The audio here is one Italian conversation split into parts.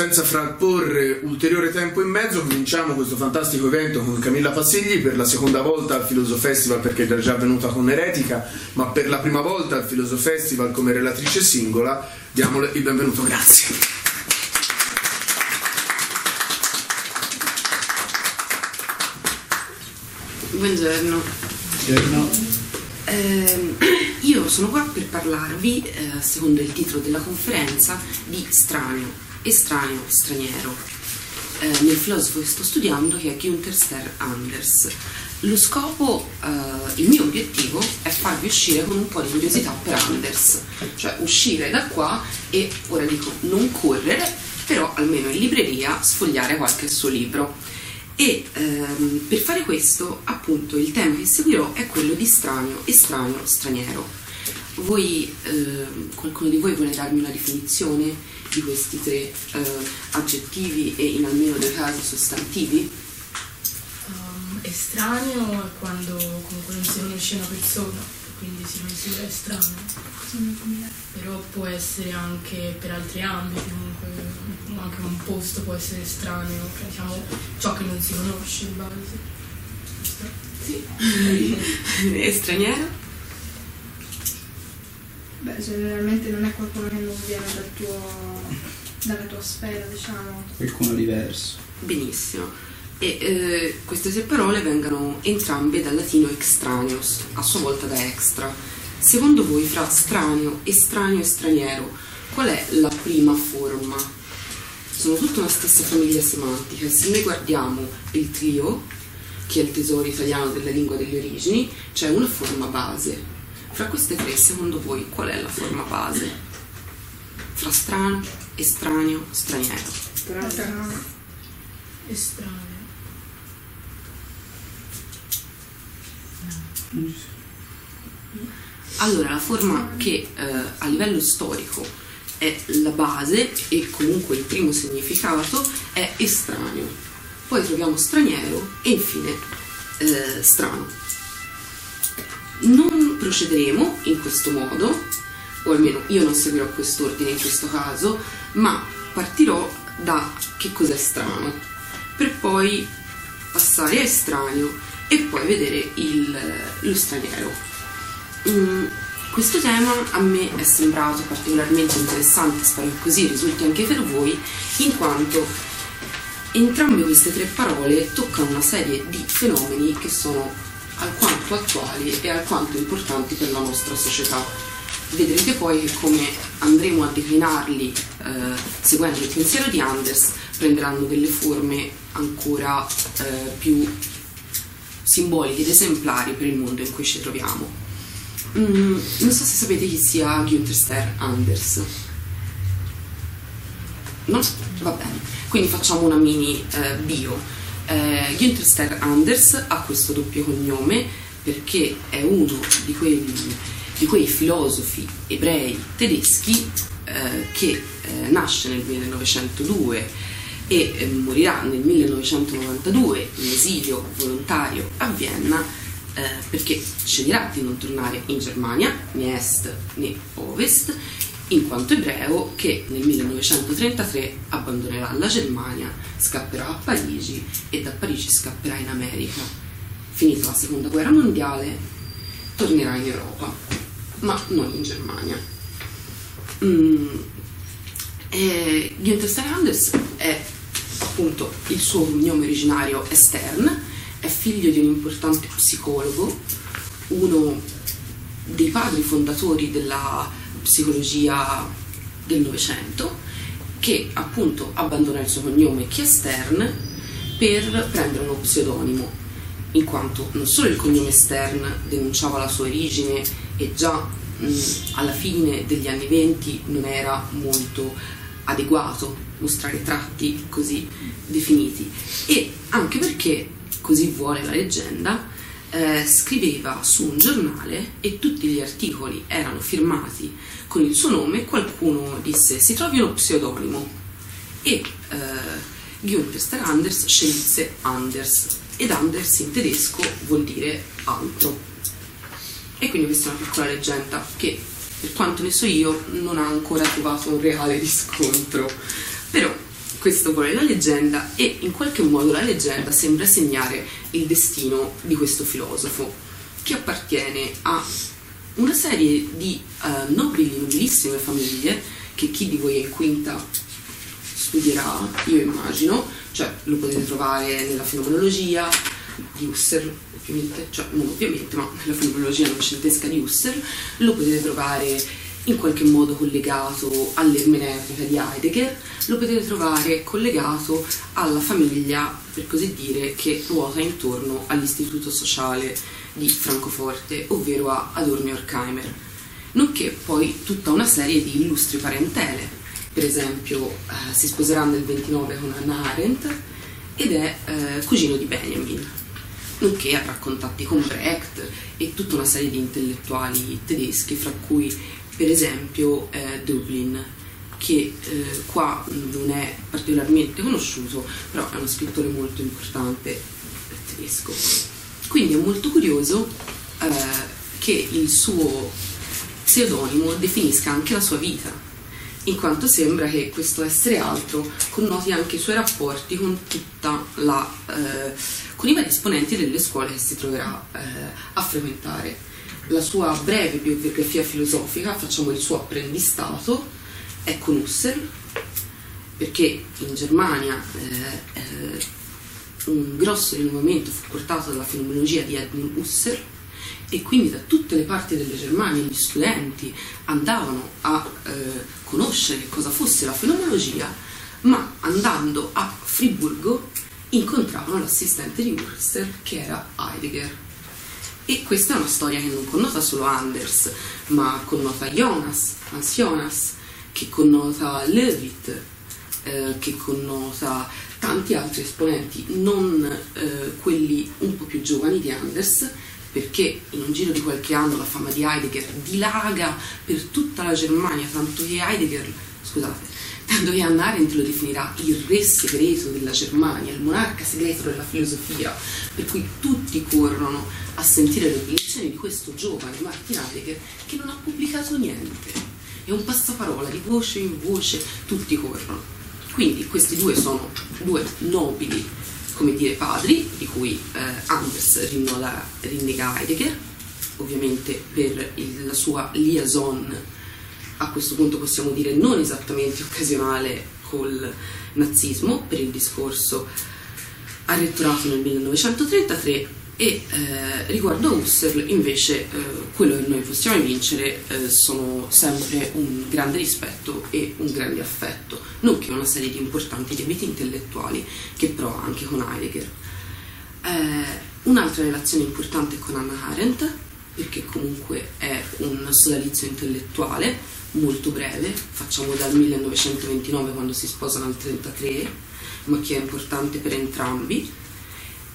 senza frapporre ulteriore tempo in mezzo, cominciamo questo fantastico evento con Camilla Passigli per la seconda volta al Filosofestival perché era già venuta con Eretica, ma per la prima volta al Filosofestival come relatrice singola. Diamole il benvenuto, grazie. Buongiorno. Buongiorno. Eh, io sono qua per parlarvi, eh, secondo il titolo della conferenza, di strano, estraneo, straniero, eh, nel filosofo che sto studiando che è Günther Ster Anders. Lo scopo, eh, il mio obiettivo è farvi uscire con un po' di curiosità per Anders, cioè uscire da qua e, ora dico, non correre, però almeno in libreria sfogliare qualche suo libro e ehm, per fare questo, appunto, il tema che seguirò è quello di strano, estraneo, straniero. Voi, ehm, qualcuno di voi vuole darmi una definizione di questi tre eh, aggettivi e in almeno due casi sostantivi? Um, estraneo è quando comunque non si conosce una persona, quindi si considera estraneo. Però può essere anche per altri ambiti, comunque anche un posto può essere estraneo, cioè diciamo ciò che non si conosce in base. Sì. e straniero? Beh, generalmente non è qualcuno che non viene dal tuo, dalla tua sfera, diciamo. Qualcuno diverso. Benissimo. E eh, queste tre parole vengono entrambe dal latino extraneos, a sua volta da extra. Secondo voi, fra straneo, estraneo e straniero, qual è la prima forma? Sono tutta una stessa famiglia semantica. Se noi guardiamo il trio, che è il tesoro italiano della lingua delle origini, c'è una forma base. Fra queste tre, secondo voi, qual è la forma base? Fra strano, estraneo, straniero. Strano. Estraneo. Allora, la forma che eh, a livello storico è la base e comunque il primo significato è estraneo. Poi troviamo straniero e infine eh, strano. Non procederemo in questo modo, o almeno io non seguirò quest'ordine in questo caso, ma partirò da che cos'è strano, per poi passare a estraneo e poi vedere il, lo straniero. Mm, questo tema a me è sembrato particolarmente interessante, spero che così risulti anche per voi, in quanto entrambe queste tre parole toccano una serie di fenomeni che sono alquanto attuali e alquanto importanti per la nostra società. Vedrete poi come andremo a declinarli eh, seguendo il pensiero di Anders prenderanno delle forme ancora eh, più simboliche ed esemplari per il mondo in cui ci troviamo. Mm, non so se sapete chi sia Günther Ster Anders. No? Va bene. Quindi facciamo una mini eh, bio. Eh, Günther Ster Anders ha questo doppio cognome perché è uno di, quelli, di quei filosofi ebrei tedeschi eh, che eh, nasce nel 1902 e eh, morirà nel 1992 in esilio volontario a Vienna eh, perché sceglierà di non tornare in Germania, né est né ovest, in quanto ebreo che nel 1933 abbandonerà la Germania, scapperà a Parigi e da Parigi scapperà in America. Finita la seconda guerra mondiale, tornerà in Europa, ma non in Germania. Mm. E Günther Stein Anders è appunto il suo cognome originario è Stern, è figlio di un importante psicologo, uno dei padri fondatori della psicologia del Novecento, che appunto abbandona il suo cognome che è Stern per prendere uno pseudonimo, in quanto non solo il cognome Stern denunciava la sua origine e già mh, alla fine degli anni venti non era molto adeguato mostrare tratti così definiti. E anche perché così vuole la leggenda, eh, scriveva su un giornale e tutti gli articoli erano firmati con il suo nome, qualcuno disse si trovi uno pseudonimo e eh, Günther Ster Anders scelse Anders ed Anders in tedesco vuol dire altro. E quindi questa è una piccola leggenda che per quanto ne so io non ha ancora trovato un reale riscontro. Però questo vuole la leggenda e in qualche modo la leggenda sembra segnare il destino di questo filosofo che appartiene a una serie di eh, nobili, nobilissime famiglie che chi di voi è in quinta studierà, io immagino, cioè lo potete trovare nella fenomenologia di Husserl, ovviamente, cioè non ovviamente, ma nella fenomenologia novecentesca di Husserl, lo potete trovare in qualche modo collegato all'ermeneutica di Heidegger, lo potete trovare collegato alla famiglia, per così dire, che ruota intorno all'istituto sociale di Francoforte, ovvero a Adorno Horkheimer, nonché poi tutta una serie di illustri parentele. Per esempio, eh, si sposerà nel 29 con Hannah Arendt ed è eh, cugino di Benjamin, nonché avrà contatti con Brecht e tutta una serie di intellettuali tedeschi, fra cui per esempio eh, Dublin, che eh, qua non è particolarmente conosciuto, però è uno scrittore molto importante tedesco. Quindi è molto curioso eh, che il suo pseudonimo definisca anche la sua vita, in quanto sembra che questo essere altro connoti anche i suoi rapporti con la, eh, con i vari esponenti delle scuole che si troverà eh, a frequentare la sua breve biografia filosofica, facciamo il suo apprendistato, è con Husserl, perché in Germania eh, eh, un grosso rinnovamento fu portato dalla fenomenologia di Edmund Husserl e quindi da tutte le parti della Germania gli studenti andavano a eh, conoscere cosa fosse la fenomenologia, ma andando a Friburgo incontravano l'assistente di Husserl che era Heidegger e questa è una storia che non connota solo Anders, ma connota Jonas, Hans Jonas, che connota Levitt, eh, che connota tanti altri esponenti, non eh, quelli un po' più giovani di Anders, perché in un giro di qualche anno la fama di Heidegger dilaga per tutta la Germania, tanto che Heidegger, scusate, che Hannah Arendt lo definirà il re segreto della Germania, il monarca segreto della filosofia, per cui tutti corrono a sentire le opinioni di questo giovane Martin Heidegger che non ha pubblicato niente. È un passaparola di voce in voce, tutti corrono. Quindi questi due sono due nobili, come dire, padri, di cui eh, Anders rinnega Heidegger, ovviamente per il, la sua liaison a questo punto possiamo dire non esattamente occasionale col nazismo per il discorso arretrato nel 1933 e eh, riguardo a Husserl invece eh, quello che noi possiamo vincere eh, sono sempre un grande rispetto e un grande affetto, nonché una serie di importanti debiti intellettuali che però ha anche con Heidegger. Eh, un'altra relazione importante è con Hannah Arendt, perché comunque è un sodalizio intellettuale molto breve, facciamo dal 1929 quando si sposano al 1933, ma che è importante per entrambi.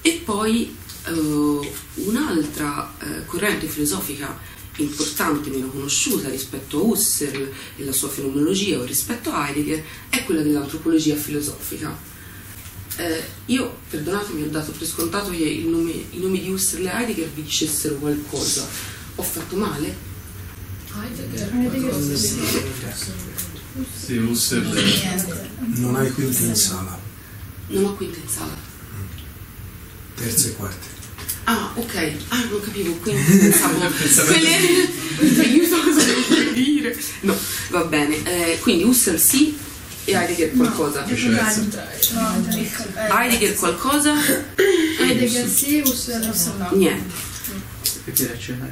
E poi uh, un'altra uh, corrente filosofica importante, meno conosciuta rispetto a Husserl e la sua fenomenologia o rispetto a Heidegger, è quella dell'antropologia filosofica. Eh, io, perdonatemi, ho dato per scontato che nome, i nomi di Husserl e Heidegger vi dicessero qualcosa. Ho fatto male? Heidegger, Sì, Husserl Non hai quinta in sala, Non ho quinta in sala. terza e quarta. Ah, ok. Ah, non capivo, quindi pensavo... quelle... Mi aiuto cosa devo dire. No, va bene. Eh, quindi Husserl sì e Heidegger qualcosa. Heidegger qualcosa? Heidegger sì, Husserl no. Niente. Perché la cena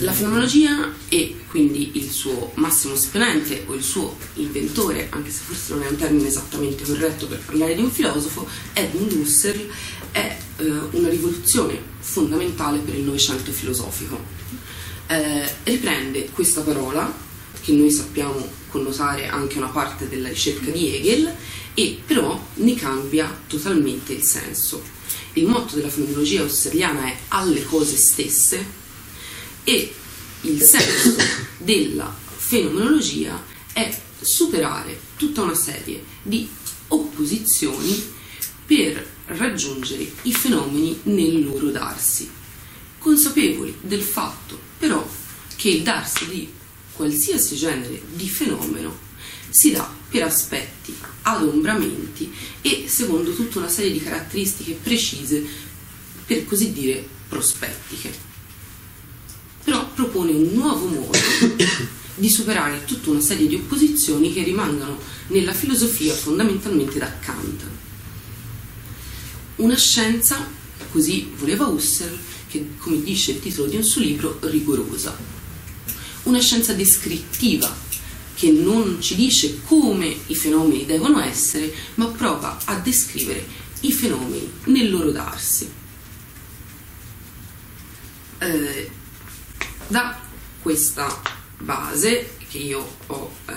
La fenomenologia e quindi il suo massimo esponente o il suo inventore, anche se forse non è un termine esattamente corretto per parlare di un filosofo, Edmund Husserl, è eh, una rivoluzione fondamentale per il Novecento filosofico. Eh, riprende questa parola, che noi sappiamo connotare anche una parte della ricerca di Hegel, e però ne cambia totalmente il senso. Il motto della fenomenologia husserliana è alle cose stesse, e il senso della fenomenologia è superare tutta una serie di opposizioni per raggiungere i fenomeni nel loro darsi, consapevoli del fatto però che il darsi di qualsiasi genere di fenomeno si dà per aspetti, adombramenti e secondo tutta una serie di caratteristiche precise, per così dire, prospettiche. Però propone un nuovo modo di superare tutta una serie di opposizioni che rimangono nella filosofia fondamentalmente da Kant. Una scienza, così voleva Husserl, che come dice il titolo di un suo libro, rigorosa. Una scienza descrittiva, che non ci dice come i fenomeni devono essere, ma prova a descrivere i fenomeni nel loro darsi. Eh, da questa base che io ho eh,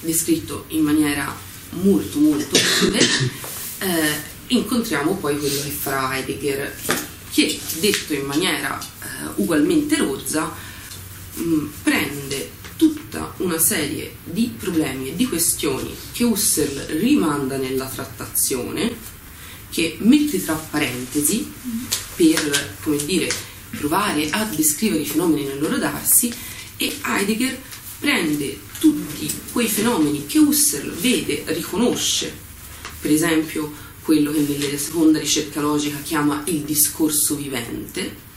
descritto in maniera molto molto breve, eh, incontriamo poi quello che farà Heidegger, che detto in maniera eh, ugualmente rozza, mh, prende tutta una serie di problemi e di questioni che Husserl rimanda nella trattazione, che mette tra parentesi per, come dire, provare a descrivere i fenomeni nel loro darsi e Heidegger prende tutti quei fenomeni che Husserl vede, riconosce, per esempio quello che nella seconda ricerca logica chiama il discorso vivente,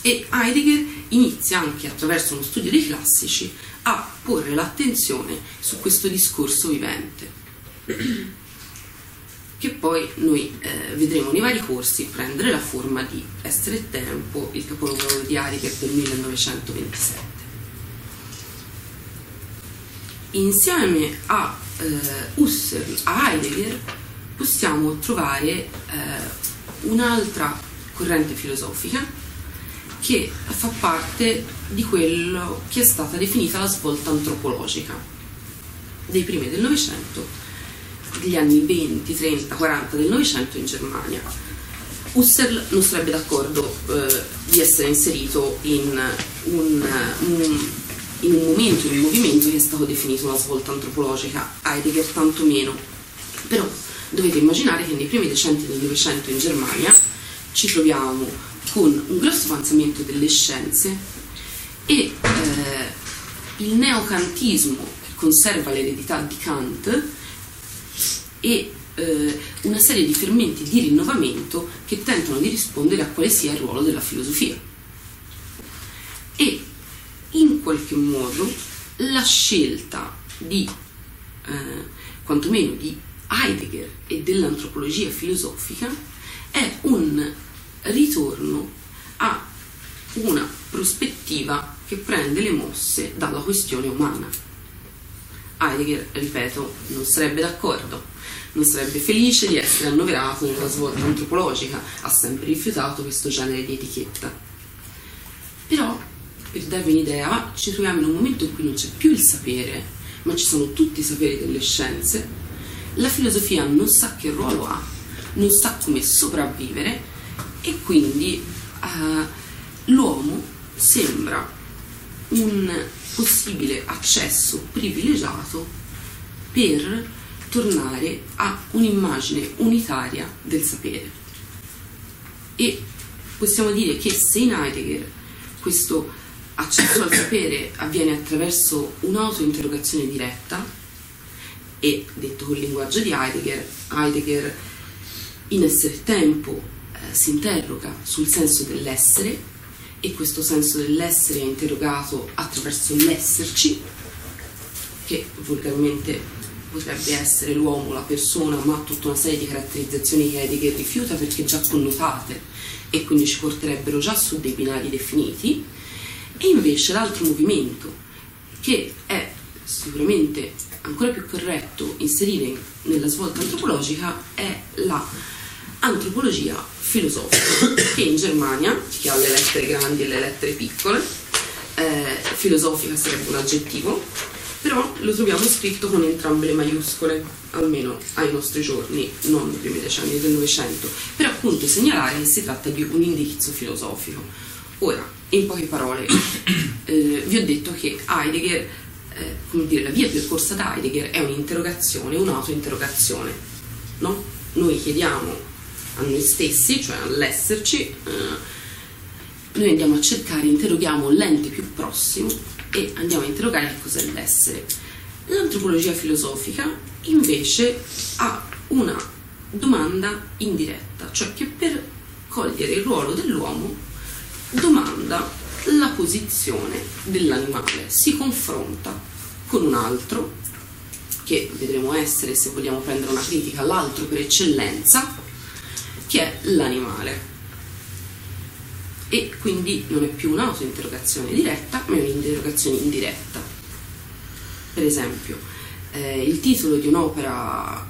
e Heidegger inizia anche attraverso uno studio dei classici a porre l'attenzione su questo discorso vivente, che poi noi eh, vedremo nei vari corsi prendere la forma di Essere e Tempo, il capolavoro di Heidegger del 1927. Insieme a eh, Husserl, a Heidegger, possiamo trovare eh, un'altra corrente filosofica che fa parte di quello che è stata definita la svolta antropologica dei primi del Novecento, degli anni 20, 30, 40 del Novecento in Germania. Husserl non sarebbe d'accordo eh, di essere inserito in un, un, in un momento, in un movimento che è stato definito una svolta antropologica, Heidegger tanto meno. Però dovete immaginare che nei primi decenni del Novecento in Germania ci troviamo con un grosso avanzamento delle scienze e eh, il neocantismo che conserva l'eredità di Kant e eh, una serie di fermenti di rinnovamento che tentano di rispondere a quale sia il ruolo della filosofia. E in qualche modo la scelta di, eh, quantomeno di Heidegger e dell'antropologia filosofica è un ritorno a una prospettiva che prende le mosse dalla questione umana. Heidegger, ripeto, non sarebbe d'accordo, non sarebbe felice di essere annoverato nella svolta antropologica, ha sempre rifiutato questo genere di etichetta. Però, per darvi un'idea, ci troviamo in un momento in cui non c'è più il sapere, ma ci sono tutti i saperi delle scienze, la filosofia non sa che ruolo ha, non sa come sopravvivere e quindi uh, l'uomo sembra un possibile accesso privilegiato per tornare a un'immagine unitaria del sapere. E possiamo dire che se in Heidegger questo accesso al sapere avviene attraverso un'autointerrogazione diretta, e detto col linguaggio di Heidegger, Heidegger in essere tempo eh, si interroga sul senso dell'essere e questo senso dell'essere è interrogato attraverso l'esserci, che volgarmente potrebbe essere l'uomo, la persona, ma tutta una serie di caratterizzazioni che Heidegger rifiuta perché già connotate e quindi ci porterebbero già su dei binari definiti, e invece l'altro movimento che è sicuramente ancora più corretto inserire nella svolta antropologica è la antropologia filosofica, che in Germania, che ha le lettere grandi e le lettere piccole, eh, filosofica sarebbe un aggettivo, però lo troviamo scritto con entrambe le maiuscole, almeno ai nostri giorni, non nei primi decenni del Novecento, per appunto segnalare che si tratta di un indirizzo filosofico. Ora, in poche parole, eh, vi ho detto che Heidegger, eh, come dire, la via percorsa da Heidegger è un'interrogazione, un'autointerrogazione. No? Noi chiediamo a noi stessi, cioè all'esserci, eh, noi andiamo a cercare, interroghiamo l'ente più prossimo e andiamo a interrogare che cos'è l'essere. L'antropologia filosofica invece ha una domanda indiretta, cioè che per cogliere il ruolo dell'uomo domanda la posizione dell'animale, si confronta con un altro, che vedremo essere, se vogliamo prendere una critica, l'altro per eccellenza, che è l'animale. E quindi non è più un'autointerrogazione diretta, ma è un'interrogazione indiretta. Per esempio, eh, il titolo di un'opera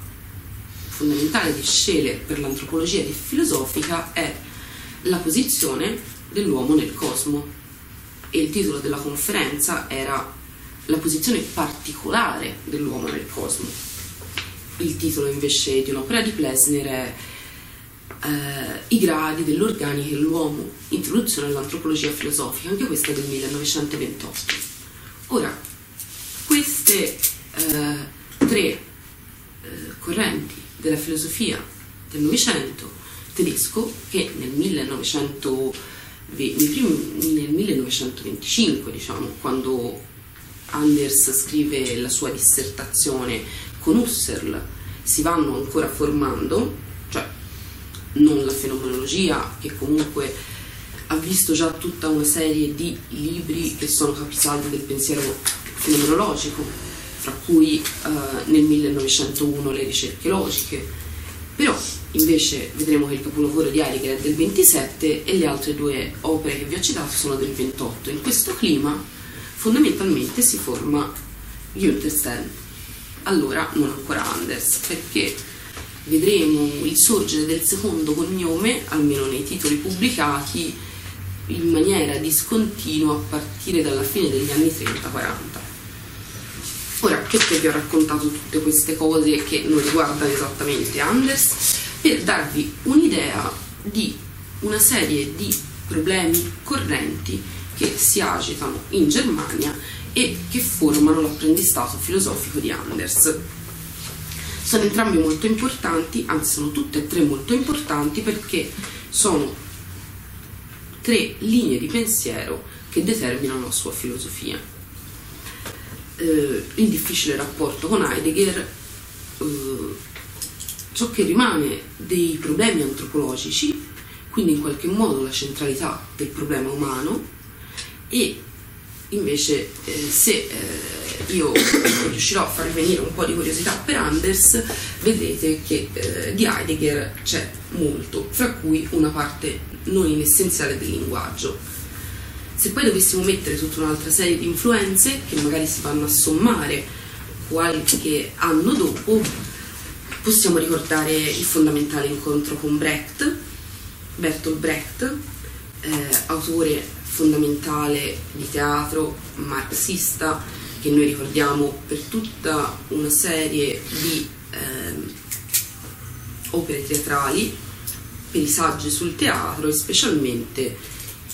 fondamentale di Scheler per l'antropologia filosofica è La posizione dell'uomo nel cosmo e il titolo della conferenza era La posizione particolare dell'uomo nel cosmo. Il titolo invece di un'opera di Plesner è eh, I gradi dell'organica dell'uomo, introduzione all'antropologia filosofica, anche questa del 1928. Ora, queste eh, tre eh, correnti della filosofia del Novecento tedesco che nel, 1900, nel, primi, nel 1925, diciamo, quando Anders scrive la sua dissertazione con Husserl, si vanno ancora formando, cioè non la fenomenologia che comunque ha visto già tutta una serie di libri che sono capisaldi del pensiero fenomenologico, fra cui eh, nel 1901 le ricerche logiche, però invece vedremo che il capolavoro di Heidegger è del 27 e le altre due opere che vi ho citato sono del 28. In questo clima fondamentalmente si forma Günther Stern, allora non ancora Anders, perché vedremo il sorgere del secondo cognome, almeno nei titoli pubblicati, in maniera discontinua a partire dalla fine degli anni 30-40. Ora, perché vi ho raccontato tutte queste cose che non riguardano esattamente Anders? Per darvi un'idea di una serie di problemi correnti che si agitano in Germania e che formano l'apprendistato filosofico di Anders. Sono entrambi molto importanti, anzi sono tutte e tre molto importanti perché sono tre linee di pensiero che determinano la sua filosofia. Eh, il difficile rapporto con Heidegger, eh, ciò che rimane dei problemi antropologici, quindi in qualche modo la centralità del problema umano e invece eh, se eh, io riuscirò a far venire un po' di curiosità per Anders, vedrete che eh, di Heidegger c'è molto, fra cui una parte non inessenziale del linguaggio. Se poi dovessimo mettere tutta un'altra serie di influenze che magari si vanno a sommare qualche anno dopo, possiamo ricordare il fondamentale incontro con Brecht, Bertolt Brecht, eh, autore fondamentale di teatro marxista che noi ricordiamo per tutta una serie di eh, opere teatrali, per i saggi sul teatro e specialmente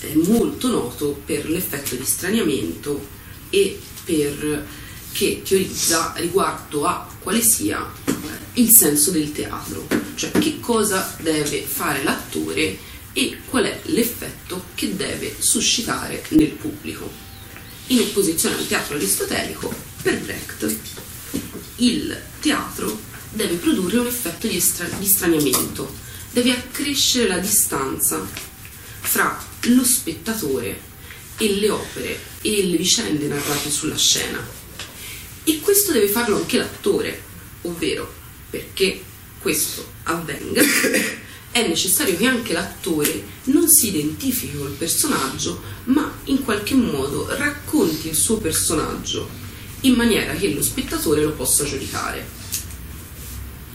eh, molto noto per l'effetto di straniamento e per che teorizza riguardo a quale sia eh, il senso del teatro, cioè che cosa deve fare l'attore e qual è l'effetto che deve suscitare nel pubblico. In opposizione al teatro aristotelico, per Brecht, il teatro deve produrre un effetto di, estra- di straniamento, deve accrescere la distanza fra lo spettatore e le opere e le vicende narrate sulla scena. E questo deve farlo anche l'attore, ovvero perché questo avvenga è necessario che anche l'attore non si identifichi col personaggio, ma in qualche modo racconti il suo personaggio in maniera che lo spettatore lo possa giudicare.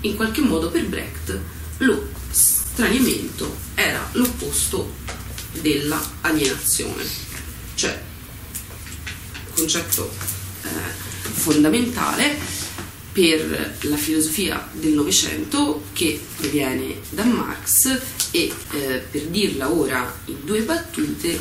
In qualche modo per Brecht lo straniamento era l'opposto della alienazione, cioè concetto eh, fondamentale per la filosofia del Novecento che proviene da Marx e eh, per dirla ora in due battute,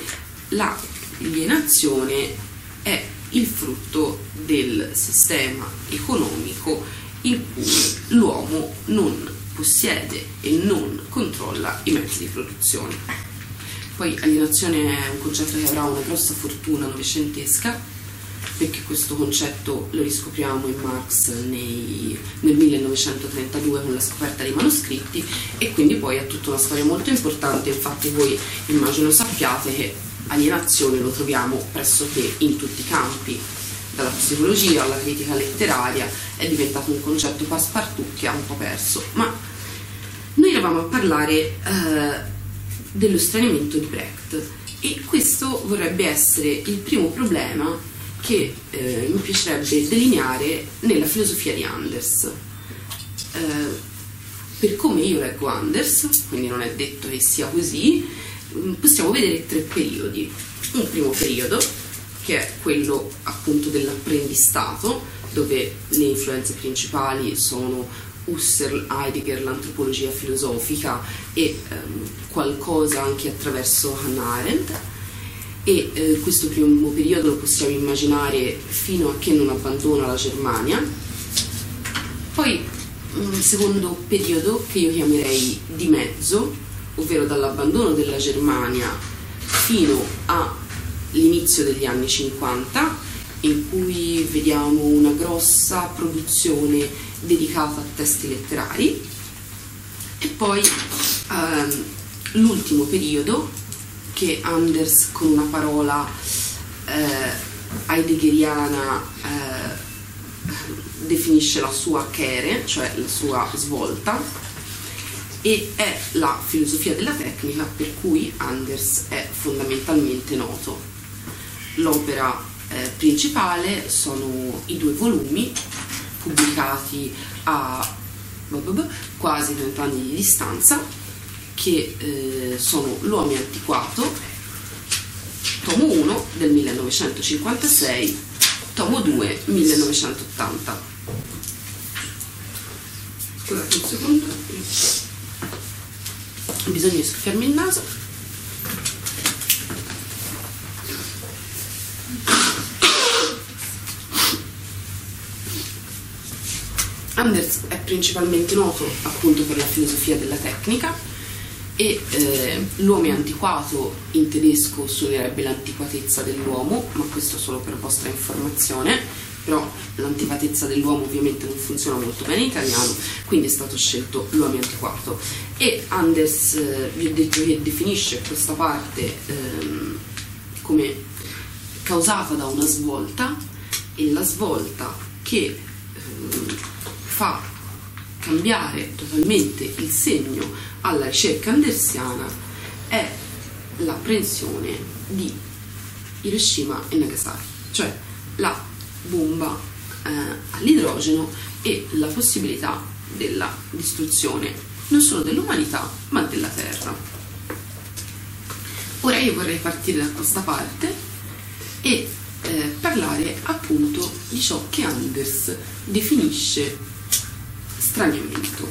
l'alienazione è il frutto del sistema economico in cui l'uomo non possiede e non controlla i mezzi di produzione. Poi alienazione è un concetto che avrà una grossa fortuna novecentesca perché questo concetto lo riscopriamo in Marx nei- nel 1932 con la scoperta dei manoscritti e quindi poi ha tutta una storia molto importante, infatti voi immagino sappiate che alienazione lo troviamo pressoché in tutti i campi, dalla psicologia alla critica letteraria, è diventato un concetto passepartout che ha un po' perso, ma noi eravamo a parlare eh, dello straniamento di Brecht e questo vorrebbe essere il primo problema che eh, mi piacerebbe delineare nella filosofia di Anders. Eh, per come io leggo Anders, quindi non è detto che sia così, mh, possiamo vedere tre periodi. Un primo periodo, che è quello appunto dell'apprendistato, dove le influenze principali sono Husserl, Heidegger, l'antropologia filosofica e ehm, qualcosa anche attraverso Hannah Arendt. E eh, questo primo periodo lo possiamo immaginare fino a che non abbandona la Germania. Poi un secondo periodo che io chiamerei di mezzo, ovvero dall'abbandono della Germania fino all'inizio degli anni 50, in cui vediamo una grossa produzione dedicata a testi letterari. E poi ehm, l'ultimo periodo, che Anders con una parola eh, heideggeriana eh, definisce la sua kere, cioè la sua svolta, e è la filosofia della tecnica per cui Anders è fondamentalmente noto. L'opera eh, principale sono i due volumi pubblicati a quasi 30 anni di distanza che eh, sono L'uomo antiquato, tomo 1 del 1956, tomo 2 1980. Scusate un secondo, bisogna soffiarmi il naso. Anders è principalmente noto appunto per la filosofia della tecnica e eh, l'uomo antiquato in tedesco suonerebbe l'antiquatezza dell'uomo, ma questo solo per vostra informazione, però l'antiquatezza dell'uomo ovviamente non funziona molto bene in italiano, quindi è stato scelto l'uomo antiquato. E Anders eh, vi ho detto che definisce questa parte ehm, come causata da una svolta e la svolta che ehm, fa cambiare totalmente il segno alla ricerca andersiana è l'apprensione di Hiroshima e Nagasaki, cioè la bomba eh, all'idrogeno e la possibilità della distruzione non solo dell'umanità ma della Terra. Ora io vorrei partire da questa parte e eh, parlare appunto di ciò che Anders definisce straniamento.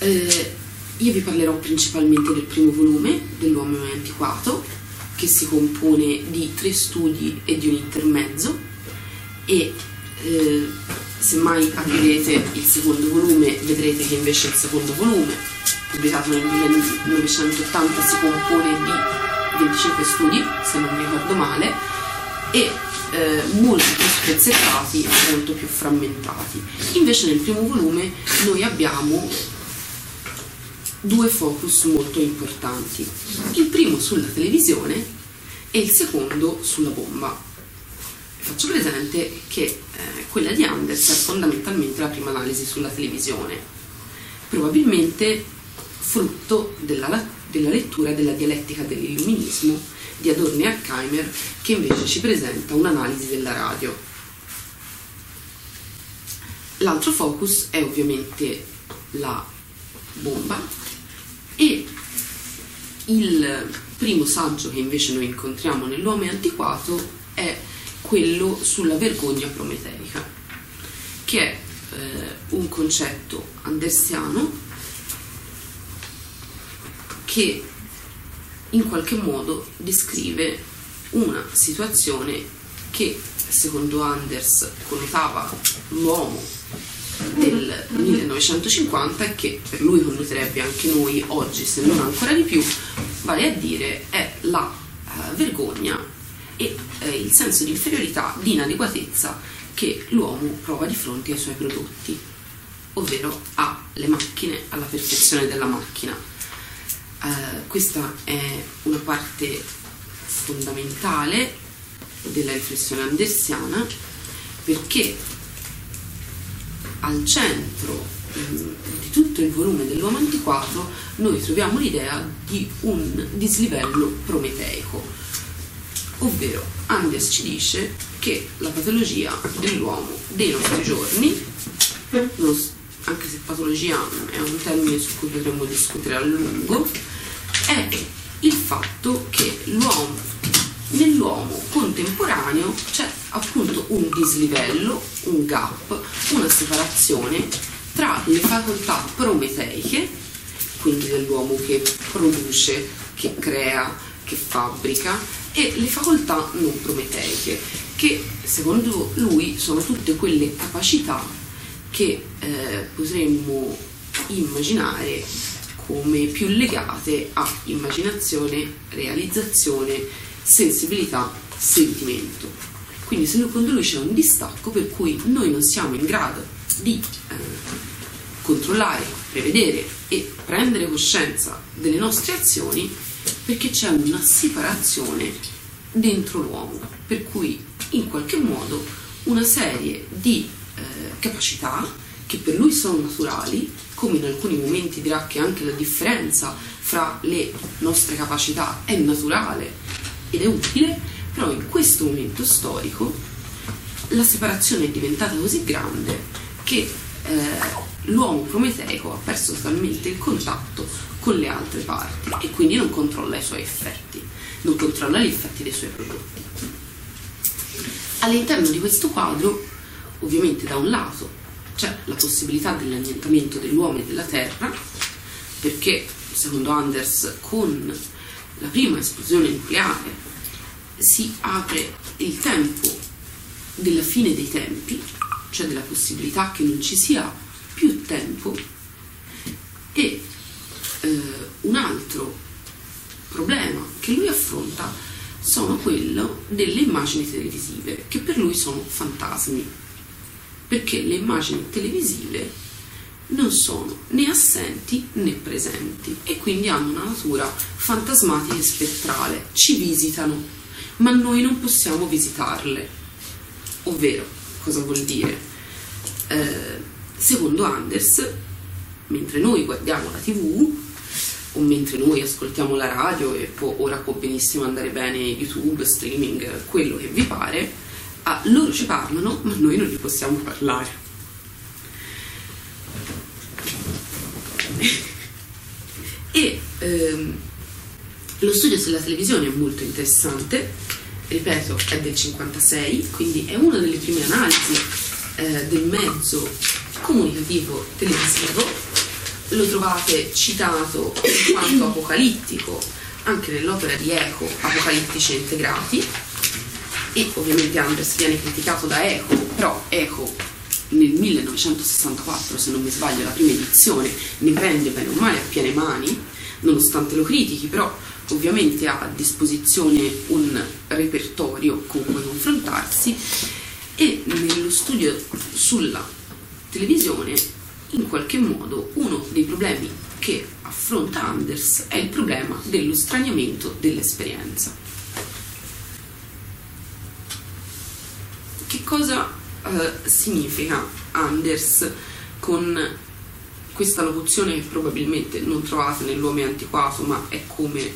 Eh, io vi parlerò principalmente del primo volume dell'uomo antiquato, che si compone di tre studi e di un intermezzo e eh, semmai aprirete il secondo volume vedrete che invece il secondo volume, pubblicato nel 1980, si compone di 25 studi, se non mi ricordo male, e eh, molto più spezzettati e molto più frammentati. Invece nel primo volume noi abbiamo due focus molto importanti. Il primo sulla televisione e il secondo sulla bomba. Faccio presente che eh, quella di Anders è fondamentalmente la prima analisi sulla televisione, probabilmente frutto della, della lettura della dialettica dell'illuminismo di Adorno e Horkheimer che invece ci presenta un'analisi della radio. L'altro focus è ovviamente la bomba e il primo saggio che invece noi incontriamo nell'uomo antiquato è quello sulla vergogna prometeica, che è eh, un concetto andersiano che in qualche modo descrive una situazione che secondo Anders connotava l'uomo del 1950 e che per lui connoterebbe anche noi oggi, se non ancora di più, vale a dire è la uh, vergogna e eh, il senso di inferiorità, di inadeguatezza che l'uomo prova di fronte ai suoi prodotti, ovvero alle macchine, alla perfezione della macchina. Eh, questa è una parte fondamentale della riflessione andersiana perché al centro mm, di tutto il volume dell'uomo antiquato noi troviamo l'idea di un dislivello prometeico, ovvero Anders ci dice che la patologia dell'uomo dei nostri giorni, anche se patologia è un termine su cui potremmo discutere a lungo, è il fatto che l'uomo nell'uomo contemporaneo c'è appunto un dislivello, un gap, una separazione tra le facoltà prometeiche, quindi dell'uomo che produce, che crea, che fabbrica, e le facoltà non prometeiche, che secondo lui sono tutte quelle capacità che eh, potremmo immaginare come più legate a immaginazione, realizzazione, sensibilità, sentimento. Quindi secondo lui c'è un distacco per cui noi non siamo in grado di eh, controllare, prevedere e prendere coscienza delle nostre azioni perché c'è una separazione dentro l'uomo, per cui in qualche modo una serie di eh, capacità che per lui sono naturali, come in alcuni momenti dirà che anche la differenza fra le nostre capacità è naturale ed è utile, però in questo momento storico la separazione è diventata così grande che eh, l'uomo prometeico ha perso totalmente il contatto con le altre parti e quindi non controlla i suoi effetti, non controlla gli effetti dei suoi prodotti. All'interno di questo quadro, ovviamente da un lato c'è la possibilità dell'annientamento dell'uomo e della terra, perché secondo Anders con la prima esplosione nucleare si apre il tempo della fine dei tempi, cioè della possibilità che non ci sia più tempo, e eh, un altro problema che lui affronta sono quello delle immagini televisive, che per lui sono fantasmi, perché le immagini televisive non sono né assenti né presenti e quindi hanno una natura fantasmatica e spettrale, ci visitano, ma noi non possiamo visitarle. Ovvero, cosa vuol dire? Eh, secondo Anders, mentre noi guardiamo la tv o mentre noi ascoltiamo la radio e può, ora può benissimo andare bene YouTube, streaming, quello che vi pare, ah, loro ci parlano, ma noi non gli possiamo parlare. e ehm, lo studio sulla televisione è molto interessante, ripeto, è del 56, quindi è una delle prime analisi eh, del mezzo comunicativo televisivo. Lo trovate citato in quanto apocalittico anche nell'opera di Eco, Apocalittici integrati, e ovviamente Anders viene criticato da Eco, però Eco nel 1964, se non mi sbaglio, la prima edizione ne prende bene o male a piene mani, nonostante lo critichi, però ovviamente ha a disposizione un repertorio con cui confrontarsi e nello studio sulla televisione in qualche modo uno dei problemi che affronta Anders è il problema dello straniamento dell'esperienza. Che cosa eh, significa Anders con questa locuzione che probabilmente non trovate nell'uomo antiquato, ma è come eh,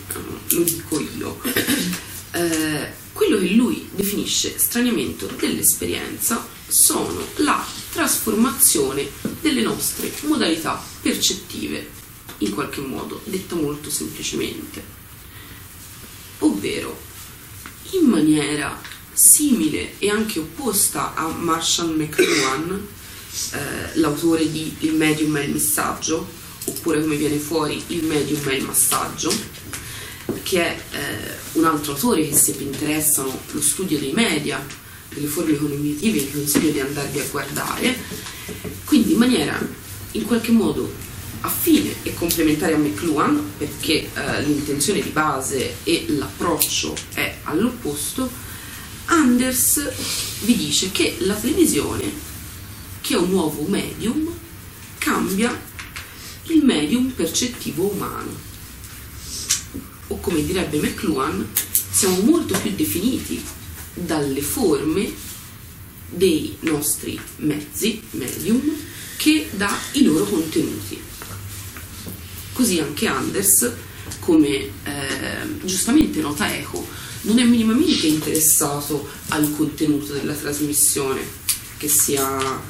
lo dico io. Eh, quello che lui definisce straniamento dell'esperienza sono la trasformazione delle nostre modalità percettive, in qualche modo, detto molto semplicemente. Ovvero, in maniera simile e anche opposta a Marshall McLuhan, eh, l'autore di Il medium è il messaggio, oppure come viene fuori Il medium è il massaggio, che è eh, un altro autore che se vi interessano lo studio dei media, delle forme cognitive, vi consiglio di andarvi a guardare, quindi in maniera in qualche modo affine e complementare a McLuhan, perché eh, l'intenzione di base e l'approccio è all'opposto, Anders vi dice che la televisione, che è un nuovo medium, cambia il medium percettivo umano. O come direbbe McLuhan, siamo molto più definiti dalle forme dei nostri mezzi, medium, che dai loro contenuti. Così anche Anders, come eh, giustamente nota Eco, non è minimamente interessato al contenuto della trasmissione, che sia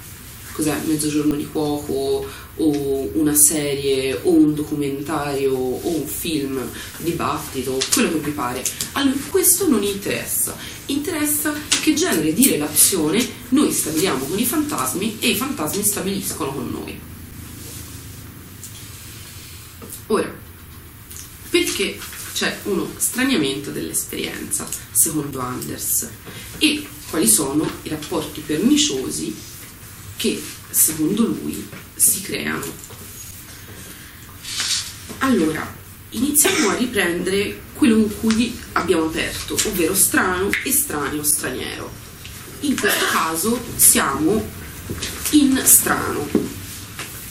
cos'è, mezzogiorno di cuoco o una serie o un documentario o un film, dibattito, quello che vi pare. Allora, questo non interessa, interessa che genere di relazione noi stabiliamo con i fantasmi e i fantasmi stabiliscono con noi. Ora, perché c'è uno straniamento dell'esperienza, secondo Anders, e quali sono i rapporti perniciosi che, secondo lui, si creano. Allora, iniziamo a riprendere quello in cui abbiamo aperto, ovvero strano, estraneo, straniero. In questo caso siamo in strano,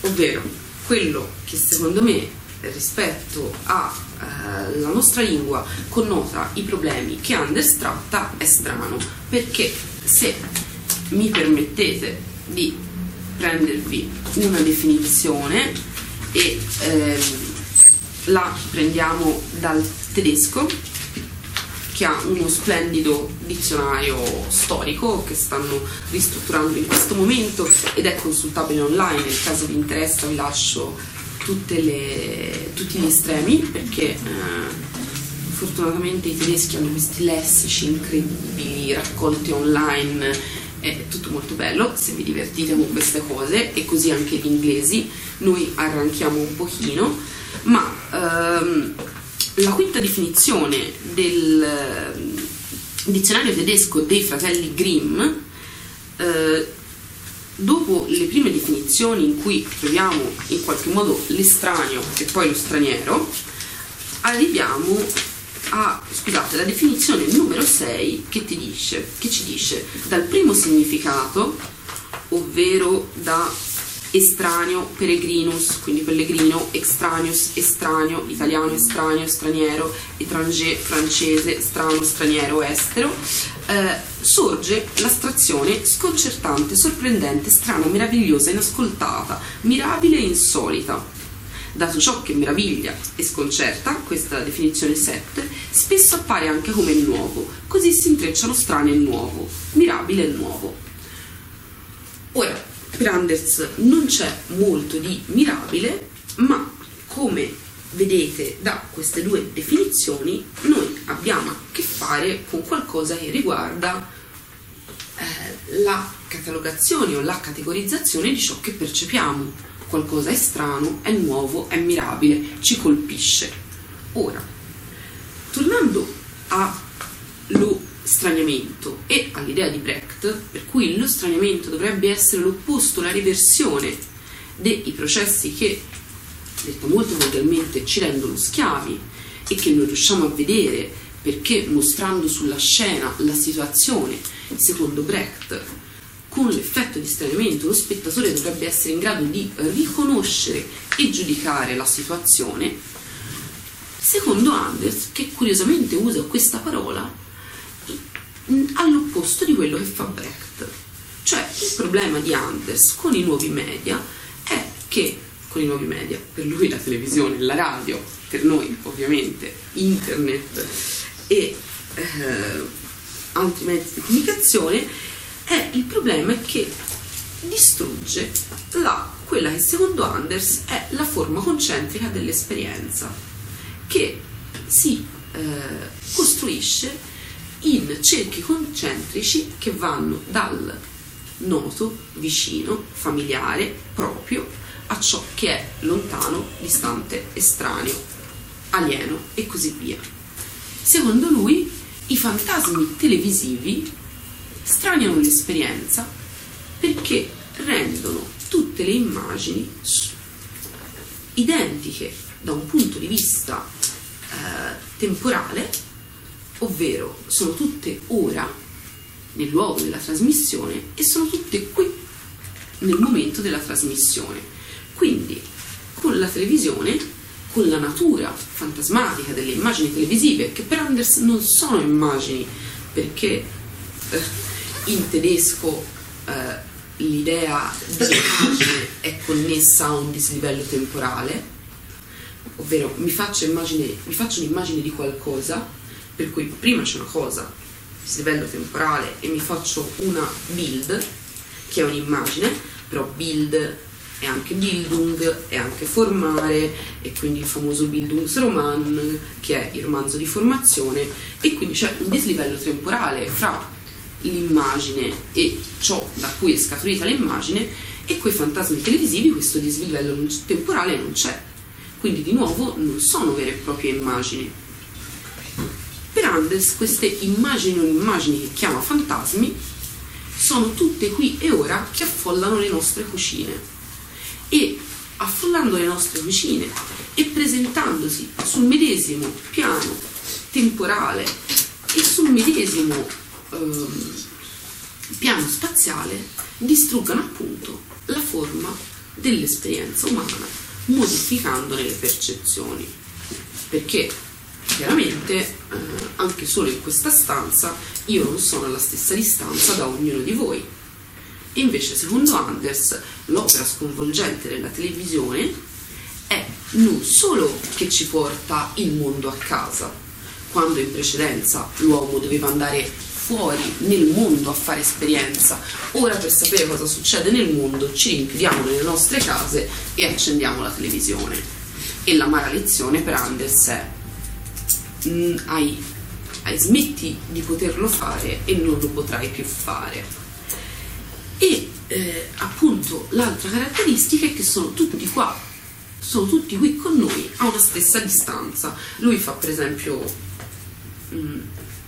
ovvero quello che secondo me rispetto alla nostra lingua connota i problemi che Anders tratta è strano, perché se mi permettete di prendervi una definizione e ehm, la prendiamo dal tedesco che ha uno splendido dizionario storico che stanno ristrutturando in questo momento ed è consultabile online, nel caso vi interessa vi lascio le, tutti gli estremi perché eh, fortunatamente i tedeschi hanno questi lessici incredibili raccolti online è tutto molto bello se vi divertite con queste cose e così anche gli inglesi noi arranchiamo un pochino ma ehm, la quinta definizione del eh, dizionario tedesco dei fratelli Grimm eh, dopo le prime definizioni in cui troviamo in qualche modo l'estraneo e poi lo straniero arriviamo a, scusate, la definizione numero 6 che, dice, che ci dice dal primo significato, ovvero da estraneo, peregrinus, quindi pellegrino, extraneus, estraneo, italiano, estraneo, straniero, étranger, francese, strano, straniero, estero, eh, sorge l'astrazione sconcertante, sorprendente, strana, meravigliosa, inascoltata, mirabile e insolita dato ciò che meraviglia e sconcerta, questa è la definizione 7, spesso appare anche come nuovo, così si intrecciano strane e nuovo, mirabile e nuovo. Ora, per Anders non c'è molto di mirabile, ma come vedete da queste due definizioni, noi abbiamo a che fare con qualcosa che riguarda eh, la catalogazione o la categorizzazione di ciò che percepiamo qualcosa è strano, è nuovo, è mirabile, ci colpisce. Ora, tornando allo straniamento e all'idea di Brecht, per cui lo straniamento dovrebbe essere l'opposto, la riversione dei processi che, detto molto volgarmente, ci rendono schiavi e che non riusciamo a vedere perché mostrando sulla scena la situazione, secondo Brecht, con l'effetto di straniamento lo spettatore dovrebbe essere in grado di riconoscere e giudicare la situazione, secondo Anders, che curiosamente usa questa parola all'opposto di quello che fa Brecht. Cioè il problema di Anders con i nuovi media è che, con i nuovi media, per lui la televisione, la radio, per noi ovviamente internet e eh, altri mezzi di comunicazione, è il problema che distrugge la, quella che secondo Anders è la forma concentrica dell'esperienza, che si eh, costruisce in cerchi concentrici che vanno dal noto, vicino, familiare, proprio, a ciò che è lontano, distante, estraneo, alieno e così via. Secondo lui, i fantasmi televisivi straniano l'esperienza perché rendono tutte le immagini identiche da un punto di vista eh, temporale, ovvero sono tutte ora nel luogo della trasmissione e sono tutte qui nel momento della trasmissione. Quindi con la televisione, con la natura fantasmatica delle immagini televisive, che per Anders non sono immagini, perché eh, in tedesco eh, l'idea di immagine è connessa a un dislivello temporale, ovvero mi faccio, immagine, mi faccio un'immagine di qualcosa, per cui prima c'è una cosa, dislivello temporale, e mi faccio una build, che è un'immagine, però build è anche Bildung, è anche formare, e quindi il famoso Bildungsroman, che è il romanzo di formazione, e quindi c'è un dislivello temporale fra l'immagine e ciò da cui è scaturita l'immagine, e quei fantasmi televisivi questo dislivello temporale non c'è. Quindi di nuovo non sono vere e proprie immagini. Per Anders queste immagini o immagini che chiama fantasmi sono tutte qui e ora che affollano le nostre cucine. E affollando le nostre cucine e presentandosi sul medesimo piano temporale e sul medesimo ehm, piano spaziale, distruggono appunto la forma dell'esperienza umana, modificandone le percezioni. Perché chiaramente eh, anche solo in questa stanza io non sono alla stessa distanza da ognuno di voi. Invece, secondo Anders, l'opera sconvolgente della televisione è non solo che ci porta il mondo a casa, quando in precedenza l'uomo doveva andare fuori nel mondo a fare esperienza, ora per sapere cosa succede nel mondo ci rinchiudiamo nelle nostre case e accendiamo la televisione. E l'amara lezione per Anders è mm, hai, hai smetti di poterlo fare e non lo potrai più fare. E eh, appunto l'altra caratteristica è che sono tutti qua, sono tutti qui con noi a una stessa distanza. Lui fa per esempio mm,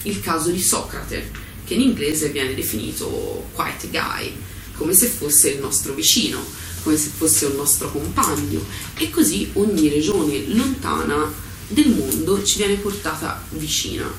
il caso di Socrate, che in inglese viene definito quiet guy, come se fosse il nostro vicino, come se fosse un nostro compagno. E così ogni regione lontana del mondo ci viene portata vicina.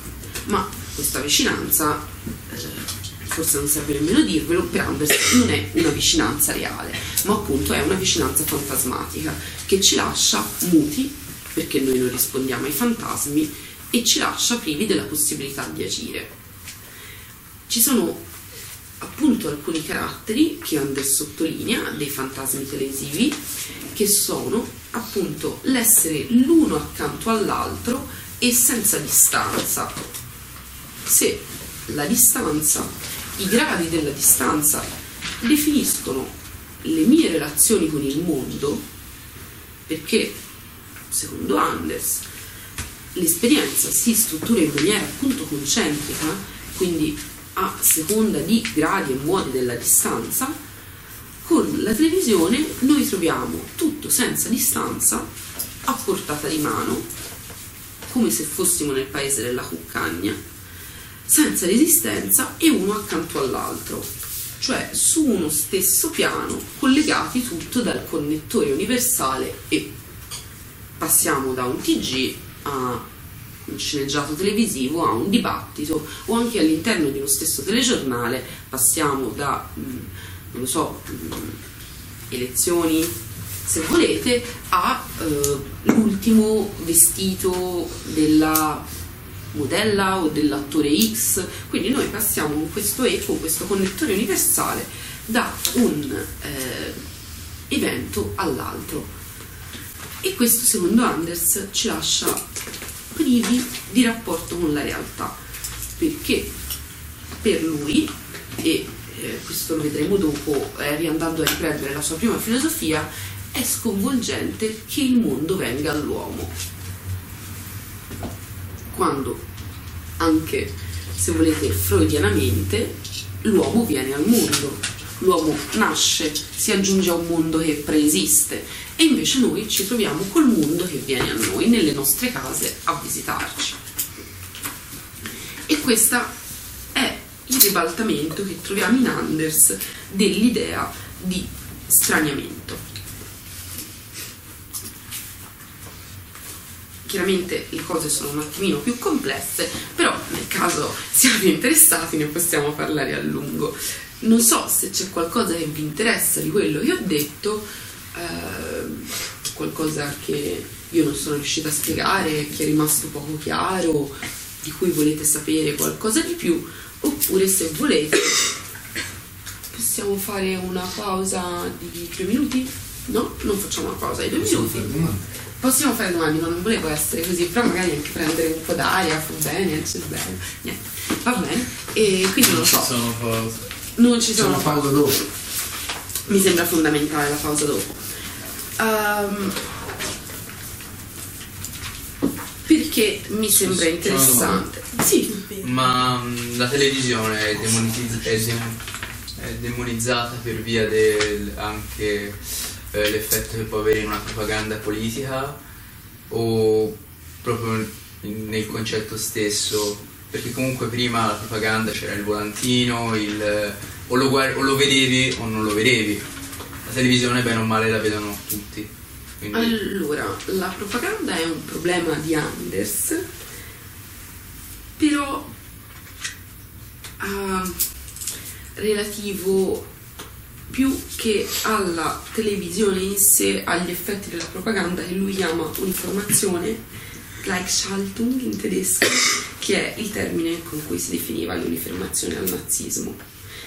Ma questa vicinanza eh, forse non serve nemmeno dirvelo, per Anders non è una vicinanza reale, ma appunto è una vicinanza fantasmatica che ci lascia muti, perché noi non rispondiamo ai fantasmi, e ci lascia privi della possibilità di agire. Ci sono appunto alcuni caratteri che Anders sottolinea dei fantasmi televisivi, che sono appunto l'essere l'uno accanto all'altro e senza distanza. Se la distanza i gradi della distanza definiscono le mie relazioni con il mondo perché, secondo Anders, l'esperienza si struttura in maniera appunto concentrica, quindi a seconda di gradi e modi della distanza, con la televisione noi troviamo tutto senza distanza, a portata di mano, come se fossimo nel paese della cuccagna, senza resistenza e uno accanto all'altro, cioè su uno stesso piano, collegati tutto dal connettore universale e passiamo da un TG a un sceneggiato televisivo, a un dibattito o anche all'interno di uno stesso telegiornale passiamo da, mm, non lo so, mm, elezioni se volete, a eh, l'ultimo vestito della modella o dell'attore X, quindi noi passiamo con questo eco, questo connettore universale da un eh, evento all'altro. E questo secondo Anders ci lascia privi di rapporto con la realtà, perché per lui, e eh, questo lo vedremo dopo, eh, riandando a riprendere la sua prima filosofia, è sconvolgente che il mondo venga all'uomo. Quando anche se volete freudianamente l'uomo viene al mondo, l'uomo nasce, si aggiunge a un mondo che preesiste. E invece noi ci troviamo col mondo che viene a noi nelle nostre case a visitarci. E questo è il ribaltamento che troviamo in Anders dell'idea di straniamento. chiaramente le cose sono un attimino più complesse, però nel caso siate interessati ne possiamo parlare a lungo. Non so se c'è qualcosa che vi interessa di quello che ho detto, eh, qualcosa che io non sono riuscita a spiegare, che è rimasto poco chiaro, di cui volete sapere qualcosa di più, oppure se volete possiamo fare una pausa di due minuti? No? Non facciamo una pausa di due Possiamo minuti. fare? Possiamo fare domande, ma non volevo essere così, però magari anche prendere un po' d'aria, fa bene, c'è bene, niente, va bene. E quindi non lo Ci so, sono cose. non ci C'è sono una pausa dopo. mi sembra fondamentale la pausa dopo. Ehm, perché mi sembra interessante. Sì, Ma mm, la televisione è, demonetiz- è dem- è demonizzata per via del anche eh, l'effetto che può avere in una propaganda politica o proprio nel concetto stesso? Perché comunque prima la propaganda c'era il volantino, il, o, lo guard- o lo vedevi o non lo vedevi. La televisione bene o male la vedono tutti. Quindi allora, la propaganda è un problema di Anders, però ah, relativo più che alla televisione in sé, agli effetti della propaganda che lui chiama un'informazione, Gleichschaltung in tedesco, che è il termine con cui si definiva l'uniformazione al nazismo,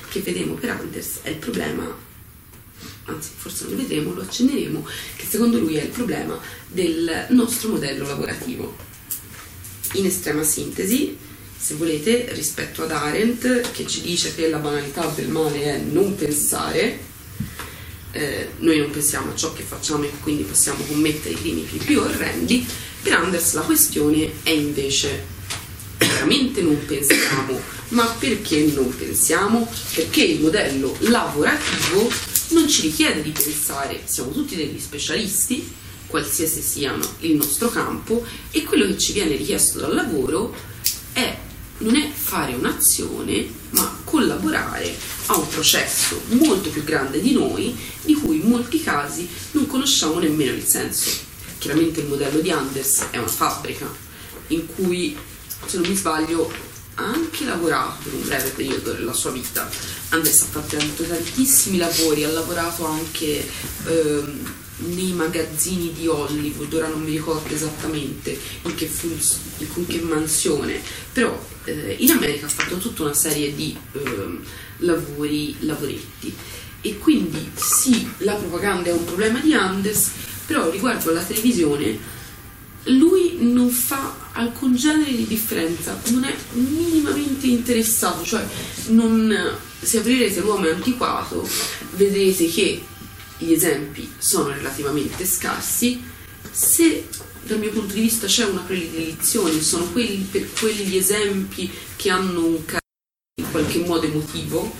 che vedremo per Anders è il problema anzi forse non lo vedremo, lo accenneremo, che secondo lui è il problema del nostro modello lavorativo. In estrema sintesi, se volete, rispetto ad Arendt, che ci dice che la banalità del male è non pensare, eh, noi non pensiamo a ciò che facciamo e quindi possiamo commettere i crimini più orrendi, per Anders la questione è invece veramente non pensiamo, ma perché non pensiamo? Perché il modello lavorativo non ci richiede di pensare, siamo tutti degli specialisti, qualsiasi sia il nostro campo, e quello che ci viene richiesto dal lavoro è, non è fare un'azione, ma collaborare a un processo molto più grande di noi, di cui in molti casi non conosciamo nemmeno il senso. Chiaramente il modello di Anders è una fabbrica in cui, se non mi sbaglio, ha anche lavorato per un breve periodo della sua vita. Anders ha fatto tantissimi lavori, ha lavorato anche ehm, nei magazzini di Hollywood, ora non mi ricordo esattamente in che, funz- in che mansione, però eh, in America ha fatto tutta una serie di ehm, lavori, lavoretti. E quindi sì, la propaganda è un problema di Anders, però riguardo alla televisione lui non fa alcun genere di differenza, non è minimamente interessato, cioè non, se aprirete l'uomo è antiquato vedrete che gli esempi sono relativamente scarsi, se dal mio punto di vista c'è una predilezione sono quelli per quegli esempi che hanno un carattere in qualche modo emotivo,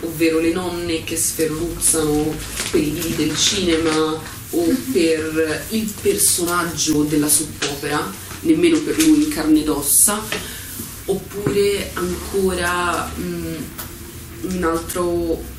ovvero le nonne che sferruzzano per i divi del cinema o per il personaggio della soppopera, nemmeno per lui in carne ed ossa, oppure ancora mm, un altro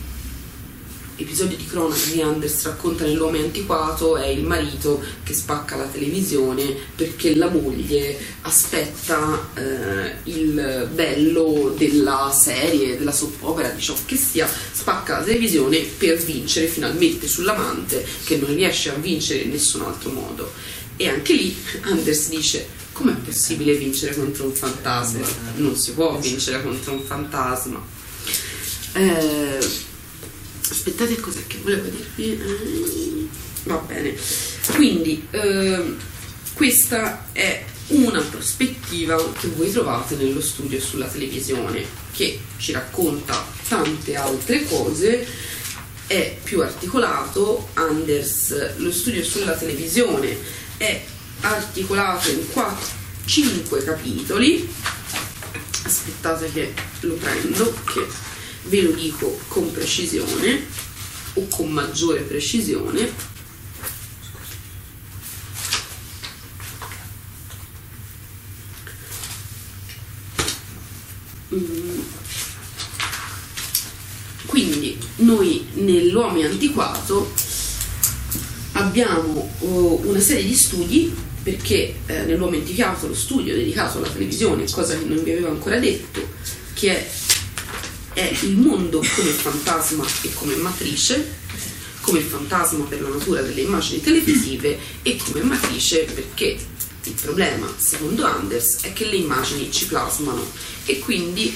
episodio di cronaca di Anders racconta nell'uomo antiquato è il marito che spacca la televisione perché la moglie aspetta eh, il bello della serie, della soppopera, di ciò che sia, spacca la televisione per vincere finalmente sull'amante che non riesce a vincere in nessun altro modo. E anche lì Anders dice com'è possibile vincere contro un fantasma? Non si può vincere contro un fantasma. Eh, aspettate cos'è che volevo dirvi? Eh, va bene. Quindi ehm, questa è una prospettiva che voi trovate nello studio sulla televisione che ci racconta tante altre cose è più articolato Anders lo studio sulla televisione è articolato in 5 capitoli. Aspettate che lo prendo che ve lo dico con precisione o con maggiore precisione. Mm. Quindi noi nell'uomo antiquato abbiamo oh, una serie di studi perché eh, nell'uomo indicato lo studio dedicato alla televisione, cosa che non vi avevo ancora detto, che è, è il mondo come fantasma e come matrice, come fantasma per la natura delle immagini televisive e come matrice perché il problema, secondo Anders, è che le immagini ci plasmano e quindi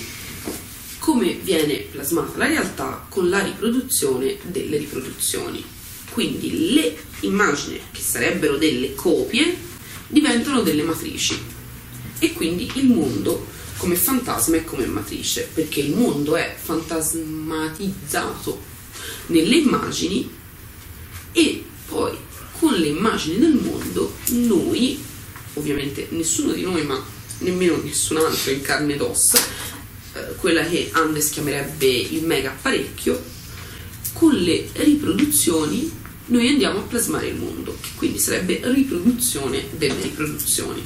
come viene plasmata la realtà con la riproduzione delle riproduzioni. Quindi le immagini che sarebbero delle copie diventano delle matrici e quindi il mondo come fantasma e come matrice, perché il mondo è fantasmatizzato nelle immagini e poi con le immagini del mondo noi, ovviamente nessuno di noi ma nemmeno nessun altro in carne ed ossa, eh, quella che Andes chiamerebbe il mega apparecchio, con le riproduzioni noi andiamo a plasmare il mondo, che quindi sarebbe riproduzione delle riproduzioni.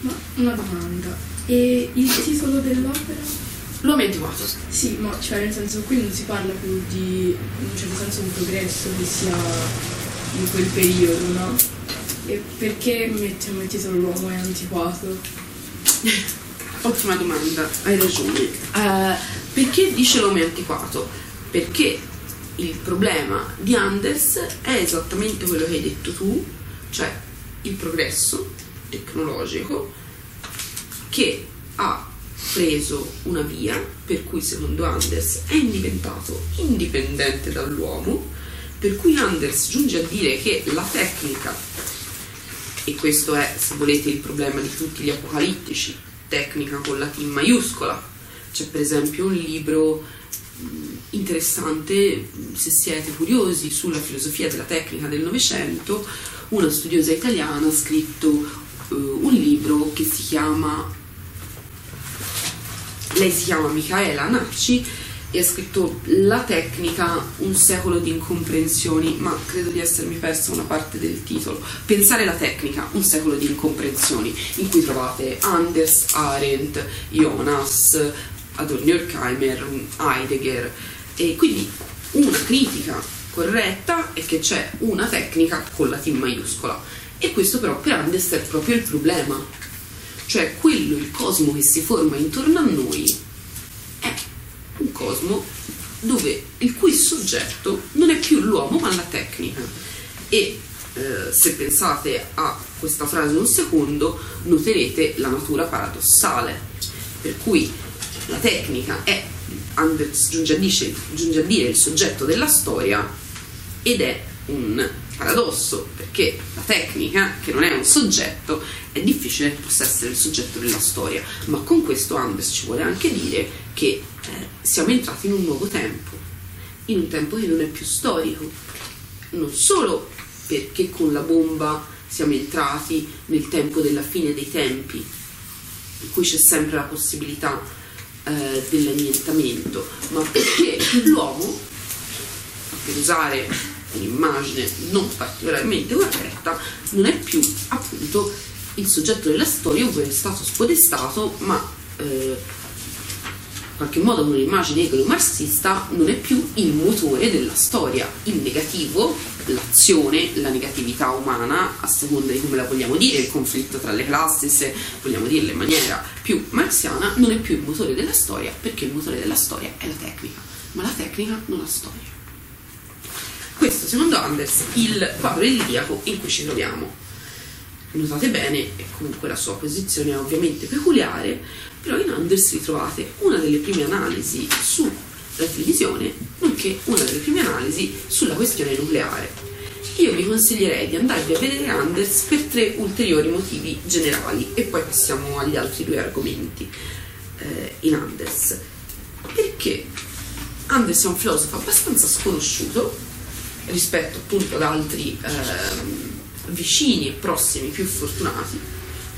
Ma una domanda, e il titolo dell'opera? L'uomo è antiquato. Sì, ma cioè nel senso qui non si parla più di in un certo senso un progresso che sia in quel periodo, no? E perché mettiamo il titolo L'uomo è antiquato? Ottima domanda, hai ragione. Eh, perché dice l'uomo è antiquato? Perché il problema di Anders è esattamente quello che hai detto tu, cioè il progresso tecnologico che ha preso una via per cui secondo Anders è diventato indipendente dall'uomo, per cui Anders giunge a dire che la tecnica, e questo è se volete il problema di tutti gli apocalittici, tecnica con la T maiuscola, c'è per esempio un libro mh, interessante se siete curiosi sulla filosofia della tecnica del Novecento, una studiosa italiana ha scritto uh, un libro che si chiama lei si chiama Michaela Nacci e ha scritto La tecnica, un secolo di incomprensioni, ma credo di essermi persa una parte del titolo. Pensare la tecnica, un secolo di incomprensioni, in cui trovate Anders, Arendt, Jonas, Adorno Horkheimer, Heidegger. E quindi una critica corretta è che c'è una tecnica con la T maiuscola. E questo però per Anders è proprio il problema. Cioè quello, il cosmo che si forma intorno a noi è un cosmo dove il cui soggetto non è più l'uomo ma la tecnica. E eh, se pensate a questa frase un secondo, noterete la natura paradossale. Per cui la tecnica è, Anders a, dice, giunge a dire, il soggetto della storia ed è un paradosso, perché la tecnica, che non è un soggetto, è difficile che possa essere il soggetto della storia, ma con questo Anders ci vuole anche dire che eh, siamo entrati in un nuovo tempo, in un tempo che non è più storico, non solo perché con la bomba siamo entrati nel tempo della fine dei tempi, in cui c'è sempre la possibilità eh, dell'annientamento, ma perché l'uomo, per usare un'immagine non particolarmente corretta, non è più appunto il soggetto della storia ovvero è stato spodestato, ma eh, in qualche modo con un'immagine egalo-marxista non è più il motore della storia. Il negativo, l'azione, la negatività umana, a seconda di come la vogliamo dire, il conflitto tra le classi, se vogliamo dirla in maniera più marxiana, non è più il motore della storia perché il motore della storia è la tecnica, ma la tecnica non la storia. Questo, secondo Anders, il quadro idilliaco in cui ci troviamo. Notate bene, comunque la sua posizione è ovviamente peculiare, però in Anders ritrovate una delle prime analisi sulla televisione, nonché una delle prime analisi sulla questione nucleare. Io vi consiglierei di andarvi a vedere Anders per tre ulteriori motivi generali e poi passiamo agli altri due argomenti eh, in Anders. Perché Anders è un filosofo abbastanza sconosciuto rispetto appunto ad altri ehm, vicini e prossimi più fortunati.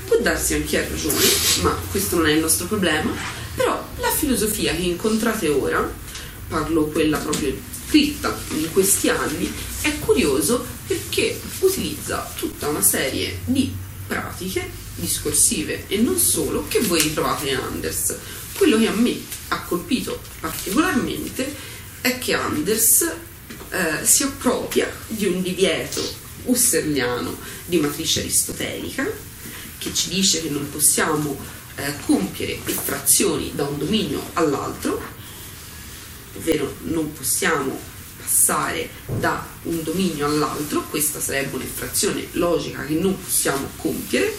Può darsi anche a ragione, ma questo non è il nostro problema. Però la filosofia che incontrate ora, parlo quella proprio scritta in questi anni, è curioso perché utilizza tutta una serie di pratiche discorsive e non solo che voi ritrovate in Anders. Quello che a me ha colpito particolarmente è che Anders eh, si appropria di un divieto husserliano di matrice aristotelica che ci dice che non possiamo eh, compiere effrazioni da un dominio all'altro, ovvero non possiamo passare da un dominio all'altro, questa sarebbe un'effrazione logica che non possiamo compiere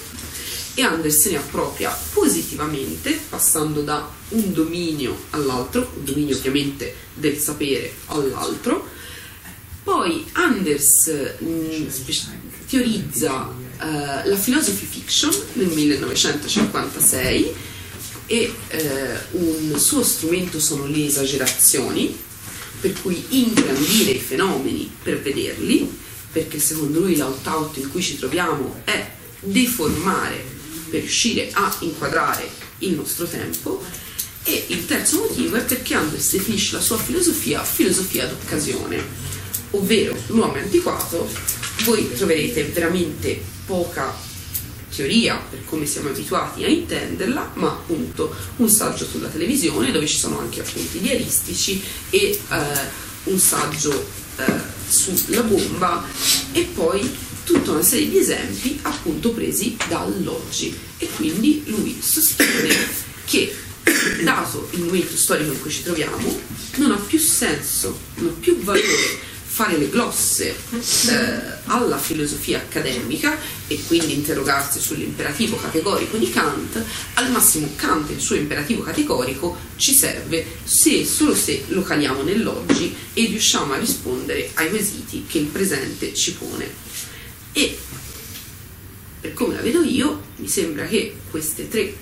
e Anders se ne appropria positivamente passando da un dominio all'altro, un dominio ovviamente del sapere all'altro. Poi Anders mh, teorizza uh, la philosophy fiction nel 1956 e uh, un suo strumento sono le esagerazioni, per cui ingrandire i fenomeni per vederli, perché secondo lui l'out-out in cui ci troviamo è deformare per riuscire a inquadrare il nostro tempo. E il terzo motivo è perché Anders definisce la sua filosofia filosofia d'occasione, ovvero l'uomo antiquato, voi troverete veramente poca teoria per come siamo abituati a intenderla, ma appunto un saggio sulla televisione dove ci sono anche appunti diaristici e eh, un saggio eh, sulla bomba e poi tutta una serie di esempi appunto presi dall'oggi. E quindi lui sostiene che dato il momento storico in cui ci troviamo non ha più senso, non ha più valore fare le glosse eh, alla filosofia accademica e quindi interrogarsi sull'imperativo categorico di Kant, al massimo Kant il suo imperativo categorico ci serve se e solo se lo caliamo nell'oggi e riusciamo a rispondere ai quesiti che il presente ci pone. E per come la vedo io, mi sembra che queste tre eh,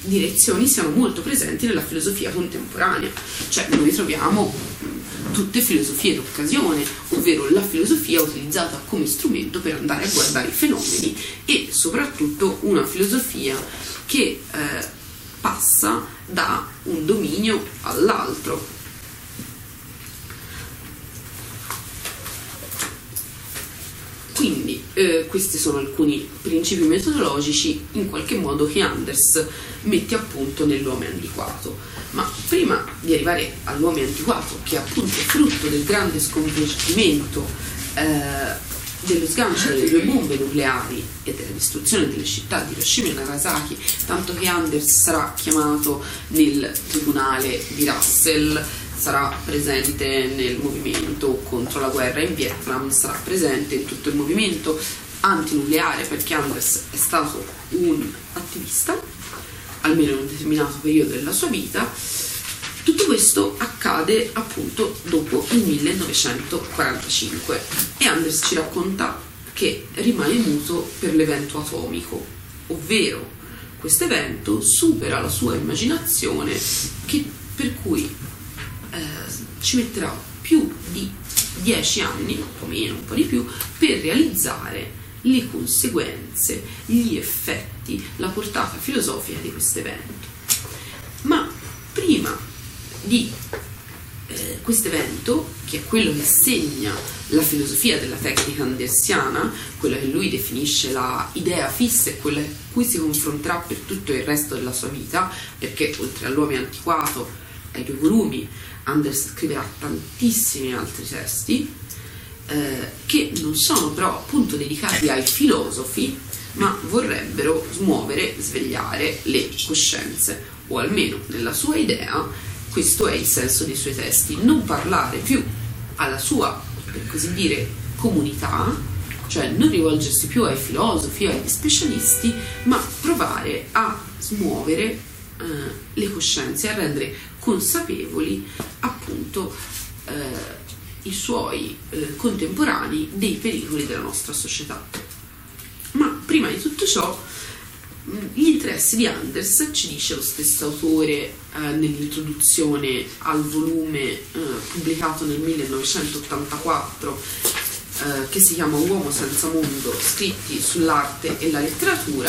direzioni siano molto presenti nella filosofia contemporanea, cioè noi troviamo tutte filosofie d'occasione, ovvero la filosofia utilizzata come strumento per andare a guardare i fenomeni e soprattutto una filosofia che eh, passa da un dominio all'altro. Quindi eh, questi sono alcuni principi metodologici in qualche modo che Anders mette a punto nell'uomo antiquato. Ma prima di arrivare all'uomo antiquato, che è appunto frutto del grande sconvolgimento eh, dello sgancio delle due bombe nucleari e della distruzione delle città di Hiroshima e Nagasaki, tanto che Anders sarà chiamato nel tribunale di Russell sarà presente nel movimento contro la guerra in Vietnam, sarà presente in tutto il movimento antinucleare perché Anders è stato un attivista, almeno in un determinato periodo della sua vita. Tutto questo accade appunto dopo il 1945 e Anders ci racconta che rimane muto per l'evento atomico, ovvero questo evento supera la sua immaginazione che, per cui eh, ci metterà più di dieci anni, un po' meno, un po' di più, per realizzare le conseguenze, gli effetti, la portata filosofica di questo evento. Ma prima di eh, questo evento, che è quello che segna la filosofia della tecnica andersiana, quella che lui definisce la idea fissa e quella con cui si confronterà per tutto il resto della sua vita, perché oltre all'uomo antiquato, ai due volumi, Anders scriverà tantissimi altri testi eh, che non sono però appunto dedicati ai filosofi, ma vorrebbero smuovere, svegliare le coscienze, o almeno nella sua idea questo è il senso dei suoi testi, non parlare più alla sua, per così dire, comunità, cioè non rivolgersi più ai filosofi agli specialisti, ma provare a smuovere eh, le coscienze, a rendere consapevoli appunto eh, i suoi eh, contemporanei dei pericoli della nostra società. Ma prima di tutto ciò, gli interessi di Anders, ci dice lo stesso autore eh, nell'introduzione al volume eh, pubblicato nel 1984 eh, che si chiama Uomo senza mondo, scritti sull'arte e la letteratura,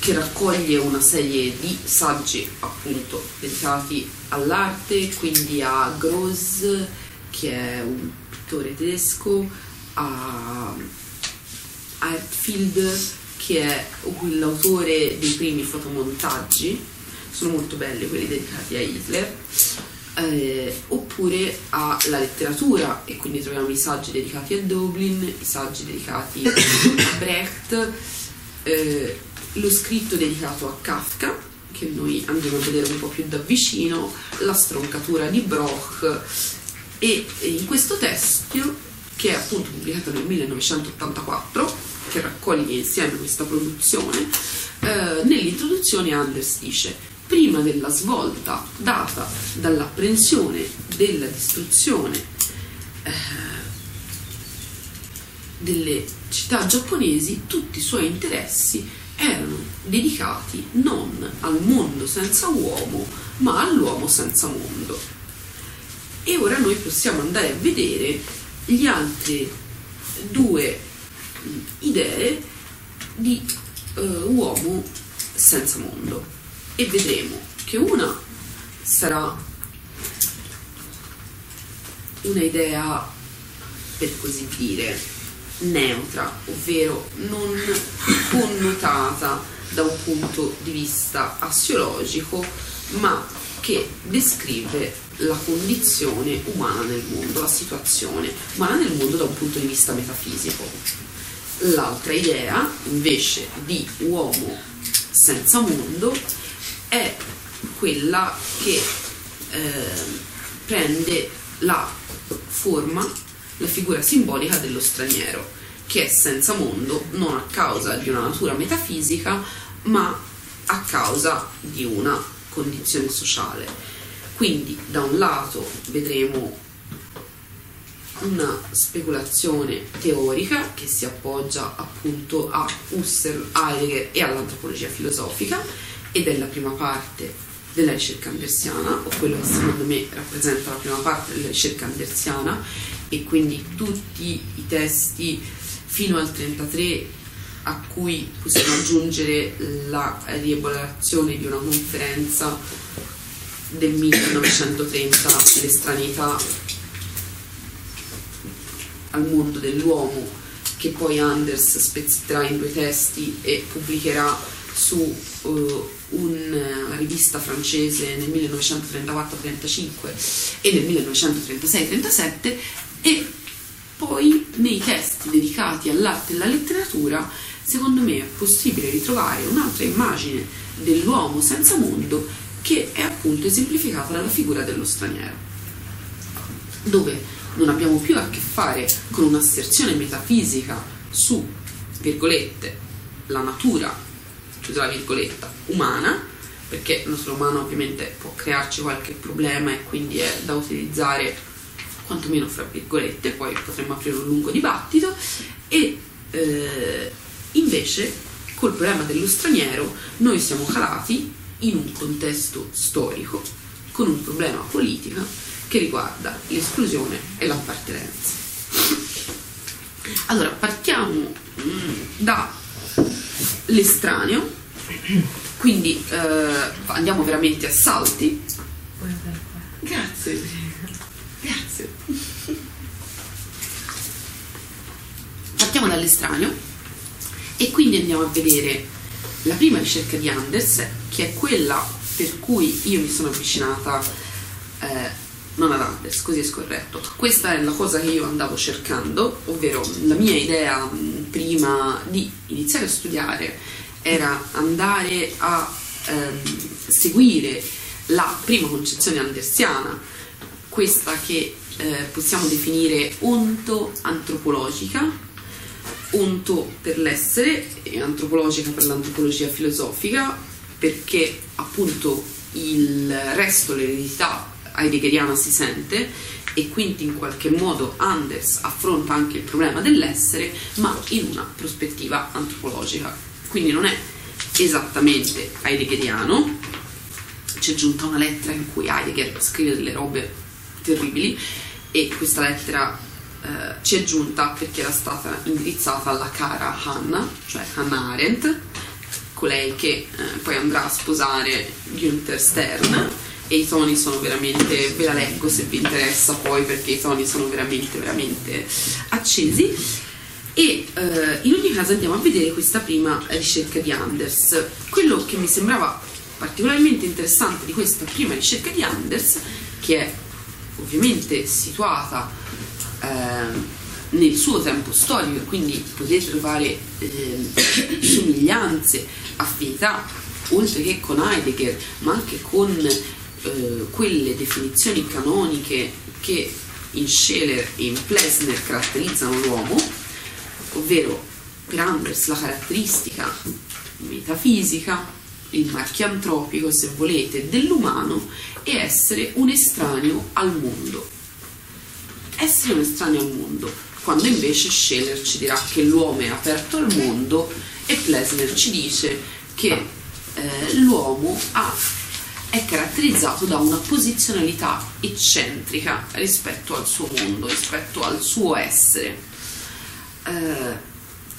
che raccoglie una serie di saggi appunto dedicati all'arte, quindi a Gross, che è un pittore tedesco, a Artfield, che è l'autore dei primi fotomontaggi, sono molto belli quelli dedicati a Hitler, eh, oppure alla letteratura e quindi troviamo i saggi dedicati a Dublin, i saggi dedicati a Brecht, eh, lo scritto dedicato a Kafka, che noi andremo a vedere un po' più da vicino, la stroncatura di Broch e in questo testo, che è appunto pubblicato nel 1984, che raccoglie insieme questa produzione, eh, nell'introduzione Anders dice prima della svolta data dall'apprensione della distruzione eh, delle città giapponesi, tutti i suoi interessi erano dedicati non al mondo senza uomo, ma all'uomo senza mondo. E ora noi possiamo andare a vedere gli altri due idee di uh, uomo senza mondo. E vedremo che una sarà un'idea, per così dire, neutra, ovvero non connotata da un punto di vista assiologico, ma che descrive la condizione umana nel mondo, la situazione umana nel mondo da un punto di vista metafisico. L'altra idea, invece, di uomo senza mondo, è quella che eh, prende la forma, la figura simbolica dello straniero, che è senza mondo non a causa di una natura metafisica, ma a causa di una condizione sociale. Quindi da un lato vedremo una speculazione teorica che si appoggia appunto a Husserl, Heidegger e all'antropologia filosofica ed è la prima parte della ricerca andersiana, o quello che secondo me rappresenta la prima parte della ricerca andersiana, e quindi tutti i testi fino al 33 a cui possiamo aggiungere la rielaborazione di una conferenza del 1930, l'estraneità al mondo dell'uomo, che poi Anders spezzetterà in due testi e pubblicherà su uh, una rivista francese nel 1934-35 e nel 1936-37 e poi nei testi dedicati all'arte e alla letteratura secondo me è possibile ritrovare un'altra immagine dell'uomo senza mondo che è appunto esemplificata dalla figura dello straniero dove non abbiamo più a che fare con un'asserzione metafisica su virgolette la natura chiusa la virgoletta, umana, perché il nostro umano ovviamente può crearci qualche problema e quindi è da utilizzare quantomeno fra virgolette, poi potremmo aprire un lungo dibattito, e eh, invece col problema dello straniero noi siamo calati in un contesto storico con un problema politico che riguarda l'esclusione e l'appartenenza. Allora, partiamo mm, dall'estraneo quindi eh, andiamo veramente a salti. Grazie. Grazie. Partiamo dall'estraneo e quindi andiamo a vedere la prima ricerca di Anders, che è quella per cui io mi sono avvicinata, eh, non ad Anders, così è scorretto. Questa è la cosa che io andavo cercando, ovvero la mia idea prima di iniziare a studiare era andare a ehm, seguire la prima concezione andersiana, questa che eh, possiamo definire onto-antropologica, onto per l'essere e antropologica per l'antropologia filosofica, perché appunto il resto, l'eredità heideggeriana si sente e quindi in qualche modo Anders affronta anche il problema dell'essere, ma in una prospettiva antropologica quindi non è esattamente heideggeriano. C'è giunta una lettera in cui Heidegger scrive delle robe terribili e questa lettera eh, ci è giunta perché era stata indirizzata alla cara Hannah, cioè Hannah Arendt, colei che eh, poi andrà a sposare Günther Stern e i toni sono veramente, ve la leggo se vi interessa poi perché i toni sono veramente, veramente accesi e eh, in ogni caso andiamo a vedere questa prima ricerca di Anders. Quello che mi sembrava particolarmente interessante di questa prima ricerca di Anders, che che è ovviamente situata eh, nel suo tempo storico e quindi potete trovare eh, somiglianze, affinità, oltre che con Heidegger, ma anche con eh, quelle definizioni canoniche che in Scheler e in Plessner caratterizzano l'uomo, ovvero per Anders la caratteristica metafisica, il marchio antropico, se volete, dell'umano è essere un estraneo al mondo. Essere un estraneo al mondo, quando invece Scheler ci dirà che l'uomo è aperto al mondo e Plessner ci dice che eh, l'uomo ha, è caratterizzato da una posizionalità eccentrica rispetto al suo mondo, rispetto al suo essere. Eh,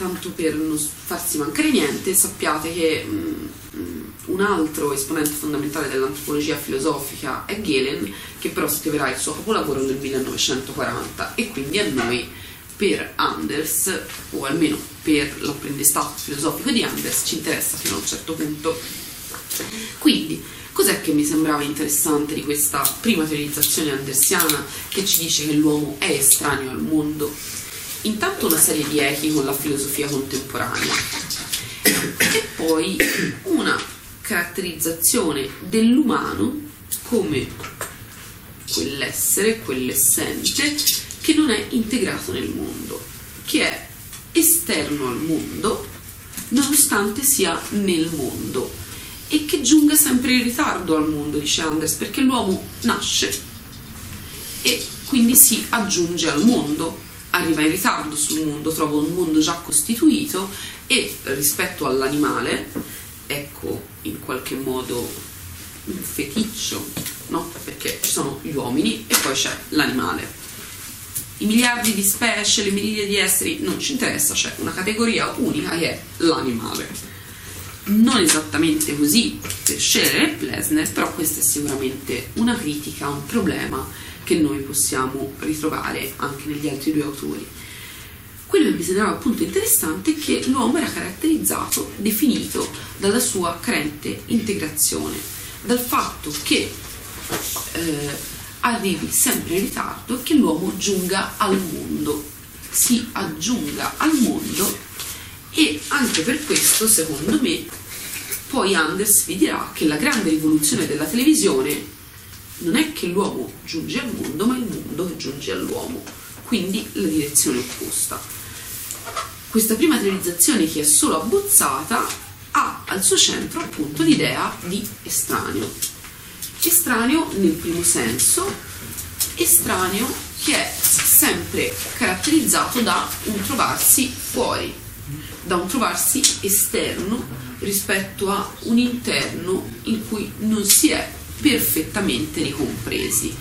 tanto per non farsi mancare niente, sappiate che mm, un altro esponente fondamentale dell'antropologia filosofica è Galen, che però scriverà il suo capolavoro nel 1940 e quindi a noi per Anders, o almeno per l'apprendistato filosofico di Anders, ci interessa fino a un certo punto. Quindi, cos'è che mi sembrava interessante di questa prima teorizzazione andersiana che ci dice che l'uomo è estraneo al mondo? Intanto una serie di echi con la filosofia contemporanea. E poi una caratterizzazione dell'umano come quell'essere, quell'essente che non è integrato nel mondo, che è esterno al mondo nonostante sia nel mondo e che giunga sempre in ritardo al mondo, dice Anders, perché l'uomo nasce e quindi si aggiunge al mondo arriva in ritardo sul mondo, trova un mondo già costituito e rispetto all'animale, ecco in qualche modo un feticcio, no? Perché ci sono gli uomini e poi c'è l'animale. I miliardi di specie, le miriadi di esseri non ci interessa, c'è una categoria unica che è l'animale. Non esattamente così per Scherer e Plesner, però questa è sicuramente una critica, un problema che noi possiamo ritrovare anche negli altri due autori. Quello che mi sembrava appunto interessante è che l'uomo era caratterizzato, definito dalla sua carente integrazione, dal fatto che eh, arrivi sempre in ritardo e che l'uomo giunga al mondo, si aggiunga al mondo e anche per questo, secondo me, poi Anders vi dirà che la grande rivoluzione della televisione non è che l'uomo giunge al mondo, ma il mondo che giunge all'uomo, quindi la direzione opposta. Questa prima teorizzazione che è solo abbozzata ha al suo centro appunto l'idea di estraneo. Estraneo nel primo senso, estraneo che è sempre caratterizzato da un trovarsi fuori, da un trovarsi esterno rispetto a un interno in cui non si è perfettamente ricompresi.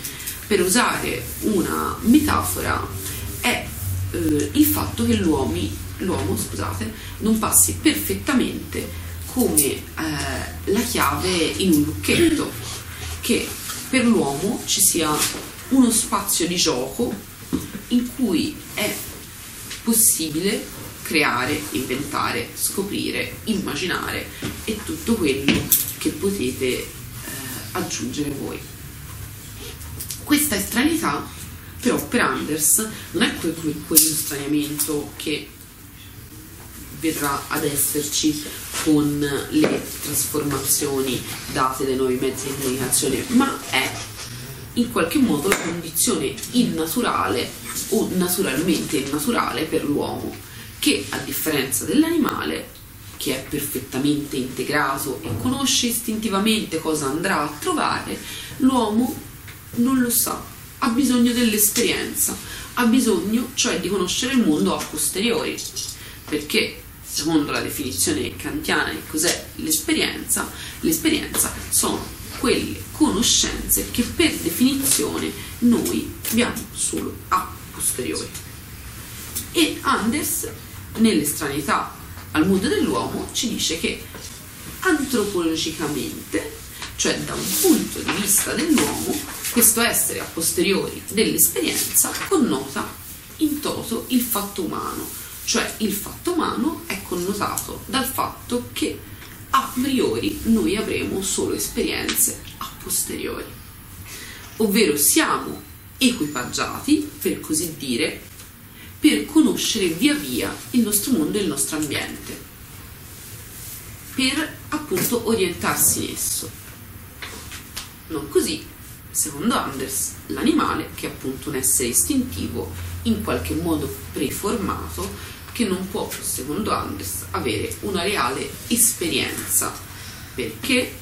Per usare una metafora è eh, il fatto che l'uomo scusate, non passi perfettamente come eh, la chiave in un lucchetto, che per l'uomo ci sia uno spazio di gioco in cui è possibile creare, inventare, scoprire, immaginare e tutto quello che potete aggiungere voi. Questa estraneità, però, per Anders non è quel, quello straniamento che verrà ad esserci con le trasformazioni date dai nuovi mezzi di comunicazione, ma è in qualche modo la condizione innaturale o naturalmente innaturale per l'uomo, che a differenza dell'animale che è perfettamente integrato e conosce istintivamente cosa andrà a trovare, l'uomo non lo sa, ha bisogno dell'esperienza, ha bisogno cioè di conoscere il mondo a posteriori, perché secondo la definizione kantiana di cos'è l'esperienza, l'esperienza sono quelle conoscenze che per definizione noi abbiamo solo a posteriori. E Anders, nell'estraneità al mondo dell'uomo ci dice che antropologicamente, cioè da un punto di vista dell'uomo, questo essere a posteriori dell'esperienza connota in toto il fatto umano, cioè il fatto umano è connotato dal fatto che a priori noi avremo solo esperienze a posteriori. ovvero siamo equipaggiati, per così dire, per conoscere via via il nostro mondo e il nostro ambiente, per appunto orientarsi in esso. Non così, secondo Anders, l'animale, che è appunto un essere istintivo, in qualche modo preformato, che non può, secondo Anders, avere una reale esperienza, perché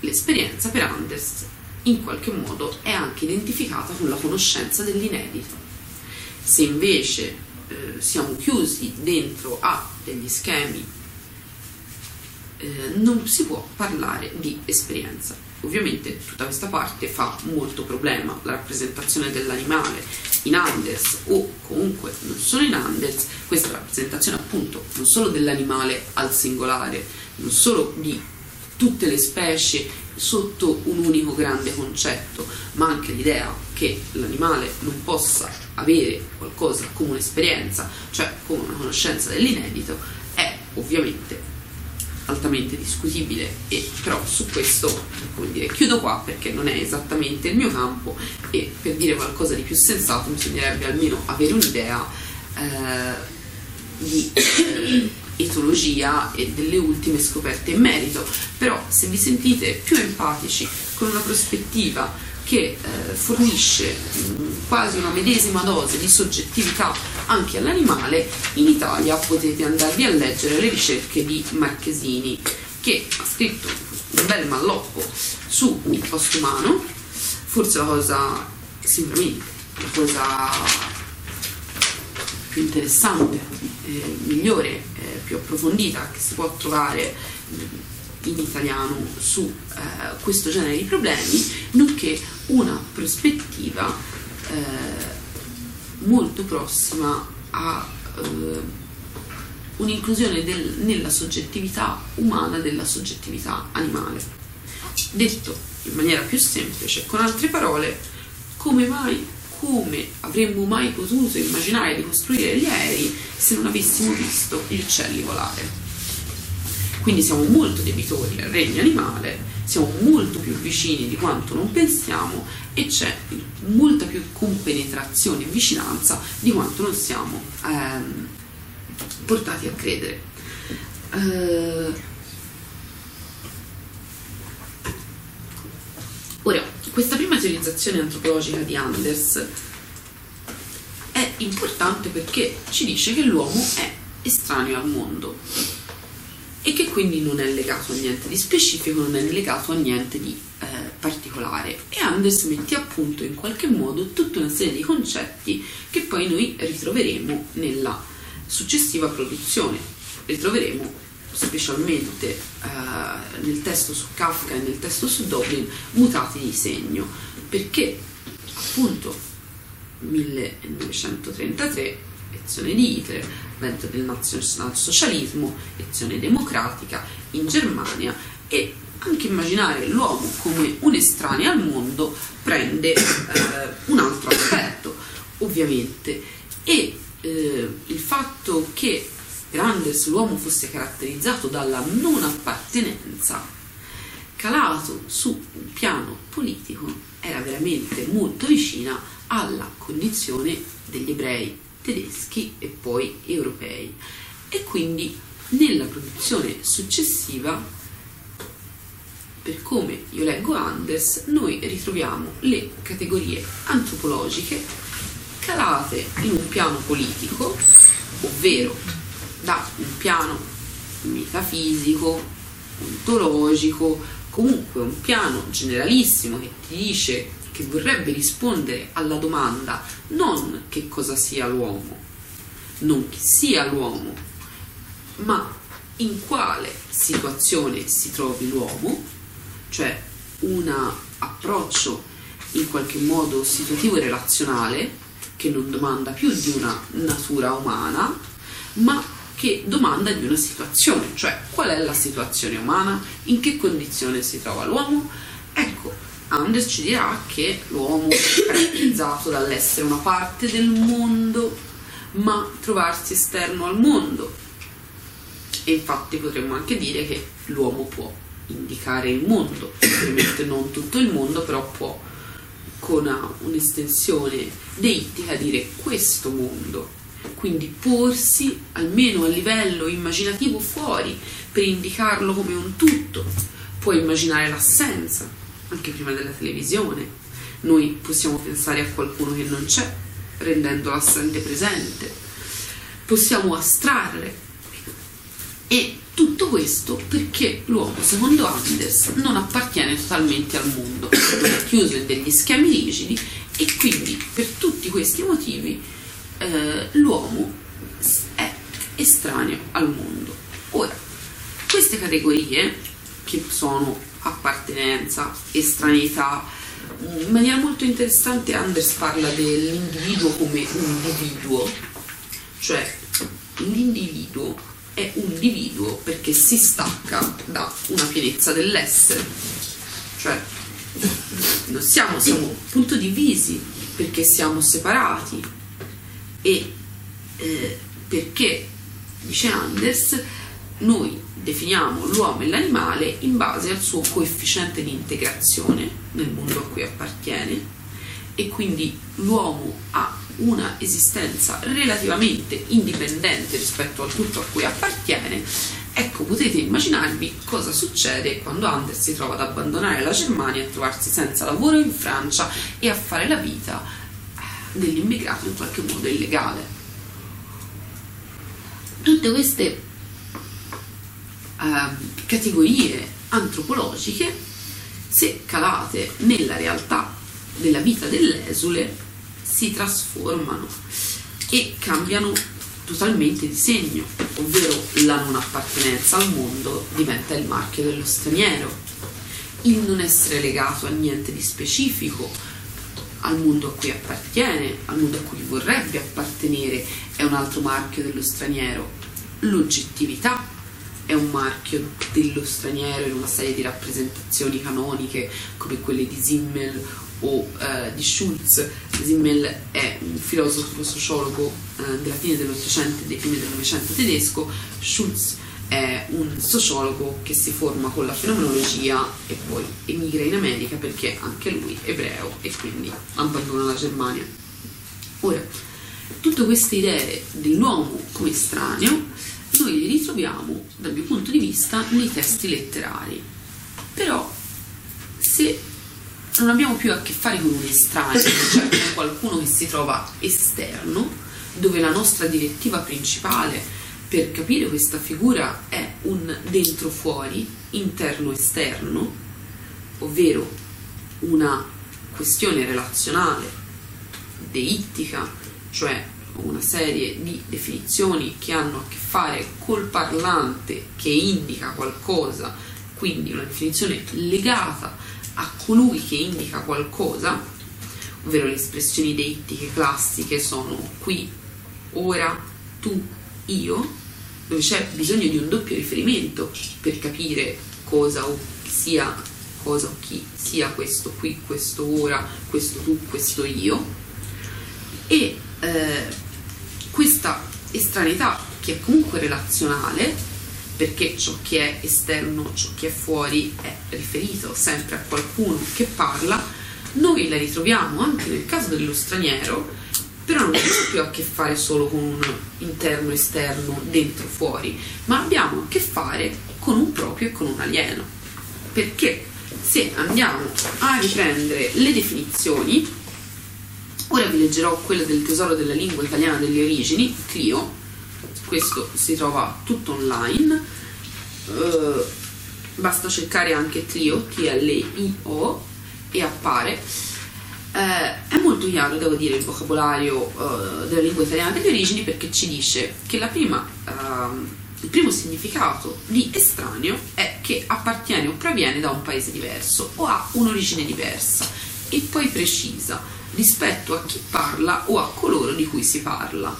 l'esperienza per Anders in qualche modo è anche identificata con la conoscenza dell'inedito. Se invece eh, siamo chiusi dentro a degli schemi, eh, non si può parlare di esperienza. Ovviamente tutta questa parte fa molto problema, la rappresentazione dell'animale in Anders o comunque non solo in Anders, questa rappresentazione appunto non solo dell'animale al singolare, non solo di tutte le specie sotto un unico grande concetto, ma anche l'idea che l'animale non possa avere qualcosa come un'esperienza, cioè come una conoscenza dell'inedito, è ovviamente altamente discutibile e però su questo come dire, chiudo qua perché non è esattamente il mio campo e per dire qualcosa di più sensato bisognerebbe almeno avere un'idea eh, di eh, etologia e delle ultime scoperte in merito. Però se vi sentite più empatici con una prospettiva che eh, fornisce mh, quasi una medesima dose di soggettività anche all'animale, in Italia potete andarvi a leggere le ricerche di Marchesini, che ha scritto un bel malloppo su il post umano, forse la cosa, sicuramente, la cosa più interessante, eh, migliore, eh, più approfondita che si può trovare in italiano su eh, questo genere di problemi, nonché una prospettiva eh, molto prossima a eh, un'inclusione del, nella soggettività umana della soggettività animale. Detto in maniera più semplice, con altre parole, come mai, come avremmo mai potuto immaginare di costruire gli aerei se non avessimo visto il uccelli volare? Quindi siamo molto debitori al regno animale, siamo molto più vicini di quanto non pensiamo e c'è molta più compenetrazione e vicinanza di quanto non siamo ehm, portati a credere. Uh, ora, questa prima teorizzazione antropologica di Anders è importante perché ci dice che l'uomo è estraneo al mondo e che quindi non è legato a niente di specifico, non è legato a niente di eh, particolare. E Anders mette a punto in qualche modo tutta una serie di concetti che poi noi ritroveremo nella successiva produzione. Ritroveremo specialmente eh, nel testo su Kafka e nel testo su Dublin mutati di segno, perché appunto 1933 lezione di Hitler, avvento del nazionalsocialismo, lezione democratica in Germania e anche immaginare l'uomo come un estraneo al mondo prende eh, un altro aspetto, ovviamente. E eh, il fatto che per Anders l'uomo fosse caratterizzato dalla non appartenenza, calato su un piano politico, era veramente molto vicina alla condizione degli ebrei tedeschi e poi europei. E quindi nella produzione successiva, per come io leggo Anders, noi ritroviamo le categorie antropologiche calate in un piano politico, ovvero da un piano metafisico, ontologico, comunque un piano generalissimo che ti dice che vorrebbe rispondere alla domanda non che cosa sia l'uomo, non chi sia l'uomo, ma in quale situazione si trovi l'uomo, cioè un approccio in qualche modo situativo e relazionale che non domanda più di una natura umana, ma che domanda di una situazione, cioè qual è la situazione umana, in che condizione si trova l'uomo. Ecco, Anders ci dirà che l'uomo è caratterizzato dall'essere una parte del mondo, ma trovarsi esterno al mondo. E infatti potremmo anche dire che l'uomo può indicare il mondo, ovviamente non tutto il mondo, però può con un'estensione deittica dire questo mondo, quindi porsi almeno a livello immaginativo fuori per indicarlo come un tutto. Puoi immaginare l'assenza, anche prima della televisione. Noi possiamo pensare a qualcuno che non c'è, rendendo l'assente presente. Possiamo astrarre. E tutto questo perché l'uomo, secondo Anders, non appartiene totalmente al mondo, è chiuso in degli schemi rigidi e quindi per tutti questi motivi eh, l'uomo è estraneo al mondo. Ora, queste categorie, che sono appartenenza, estraneità, in maniera molto interessante Anders parla dell'individuo come un individuo, cioè l'individuo è un individuo perché si stacca da una pienezza dell'essere, cioè non siamo, siamo appunto divisi perché siamo separati e eh, perché, dice Anders, noi definiamo l'uomo e l'animale in base al suo coefficiente di integrazione nel mondo a cui appartiene e quindi l'uomo ha una esistenza relativamente indipendente rispetto al tutto a cui appartiene, ecco potete immaginarvi cosa succede quando Anders si trova ad abbandonare la Germania, a trovarsi senza lavoro in Francia e a fare la vita dell'immigrato in qualche modo illegale. Tutte queste ehm, categorie antropologiche, se calate nella realtà della vita dell'esule, si trasformano e cambiano totalmente di segno, ovvero la non appartenenza al mondo diventa il marchio dello straniero, il non essere legato a niente di specifico, al mondo a cui appartiene, al mondo a cui vorrebbe appartenere, è un altro marchio dello straniero. L'oggettività è un marchio dello straniero in una serie di rappresentazioni canoniche come quelle di Simmel o eh, di Schulz. Simmel è un filosofo sociologo eh, della fine dell'Ottocento e dei primi del Novecento tedesco, Schulz è un sociologo che si forma con la fenomenologia e poi emigra in America perché anche lui è ebreo e quindi abbandona la Germania. Ora, tutte queste idee dell'uomo come estraneo noi le ritroviamo dal mio punto di vista nei testi letterari. Però se non abbiamo più a che fare con un estraneo, cioè con qualcuno che si trova esterno, dove la nostra direttiva principale per capire questa figura è un dentro-fuori, interno-esterno, ovvero una questione relazionale, deittica, cioè una serie di definizioni che hanno a che fare col parlante che indica qualcosa, quindi una definizione legata a colui che indica qualcosa, ovvero le espressioni deittiche classiche sono qui, ora, tu, io, dove c'è bisogno di un doppio riferimento per capire cosa o sia cosa o chi sia questo qui, questo ora, questo tu, questo io. E eh, questa estraneità che è comunque relazionale, perché ciò che è esterno, ciò che è fuori è riferito sempre a qualcuno che parla, noi la ritroviamo anche nel caso dello straniero, però non abbiamo più a che fare solo con un interno esterno, dentro fuori, ma abbiamo a che fare con un proprio e con un alieno. Perché se andiamo a riprendere le definizioni, ora vi leggerò quella del tesoro della lingua italiana delle origini, Clio, questo si trova tutto online, eh, basta cercare anche Clio, T-L-I-O, e appare. Eh, è molto chiaro, devo dire, il vocabolario eh, della lingua italiana delle origini perché ci dice che prima, ehm, il primo significato di estraneo è che appartiene o proviene da un paese diverso o ha un'origine diversa e poi precisa rispetto a chi parla o a coloro di cui si parla.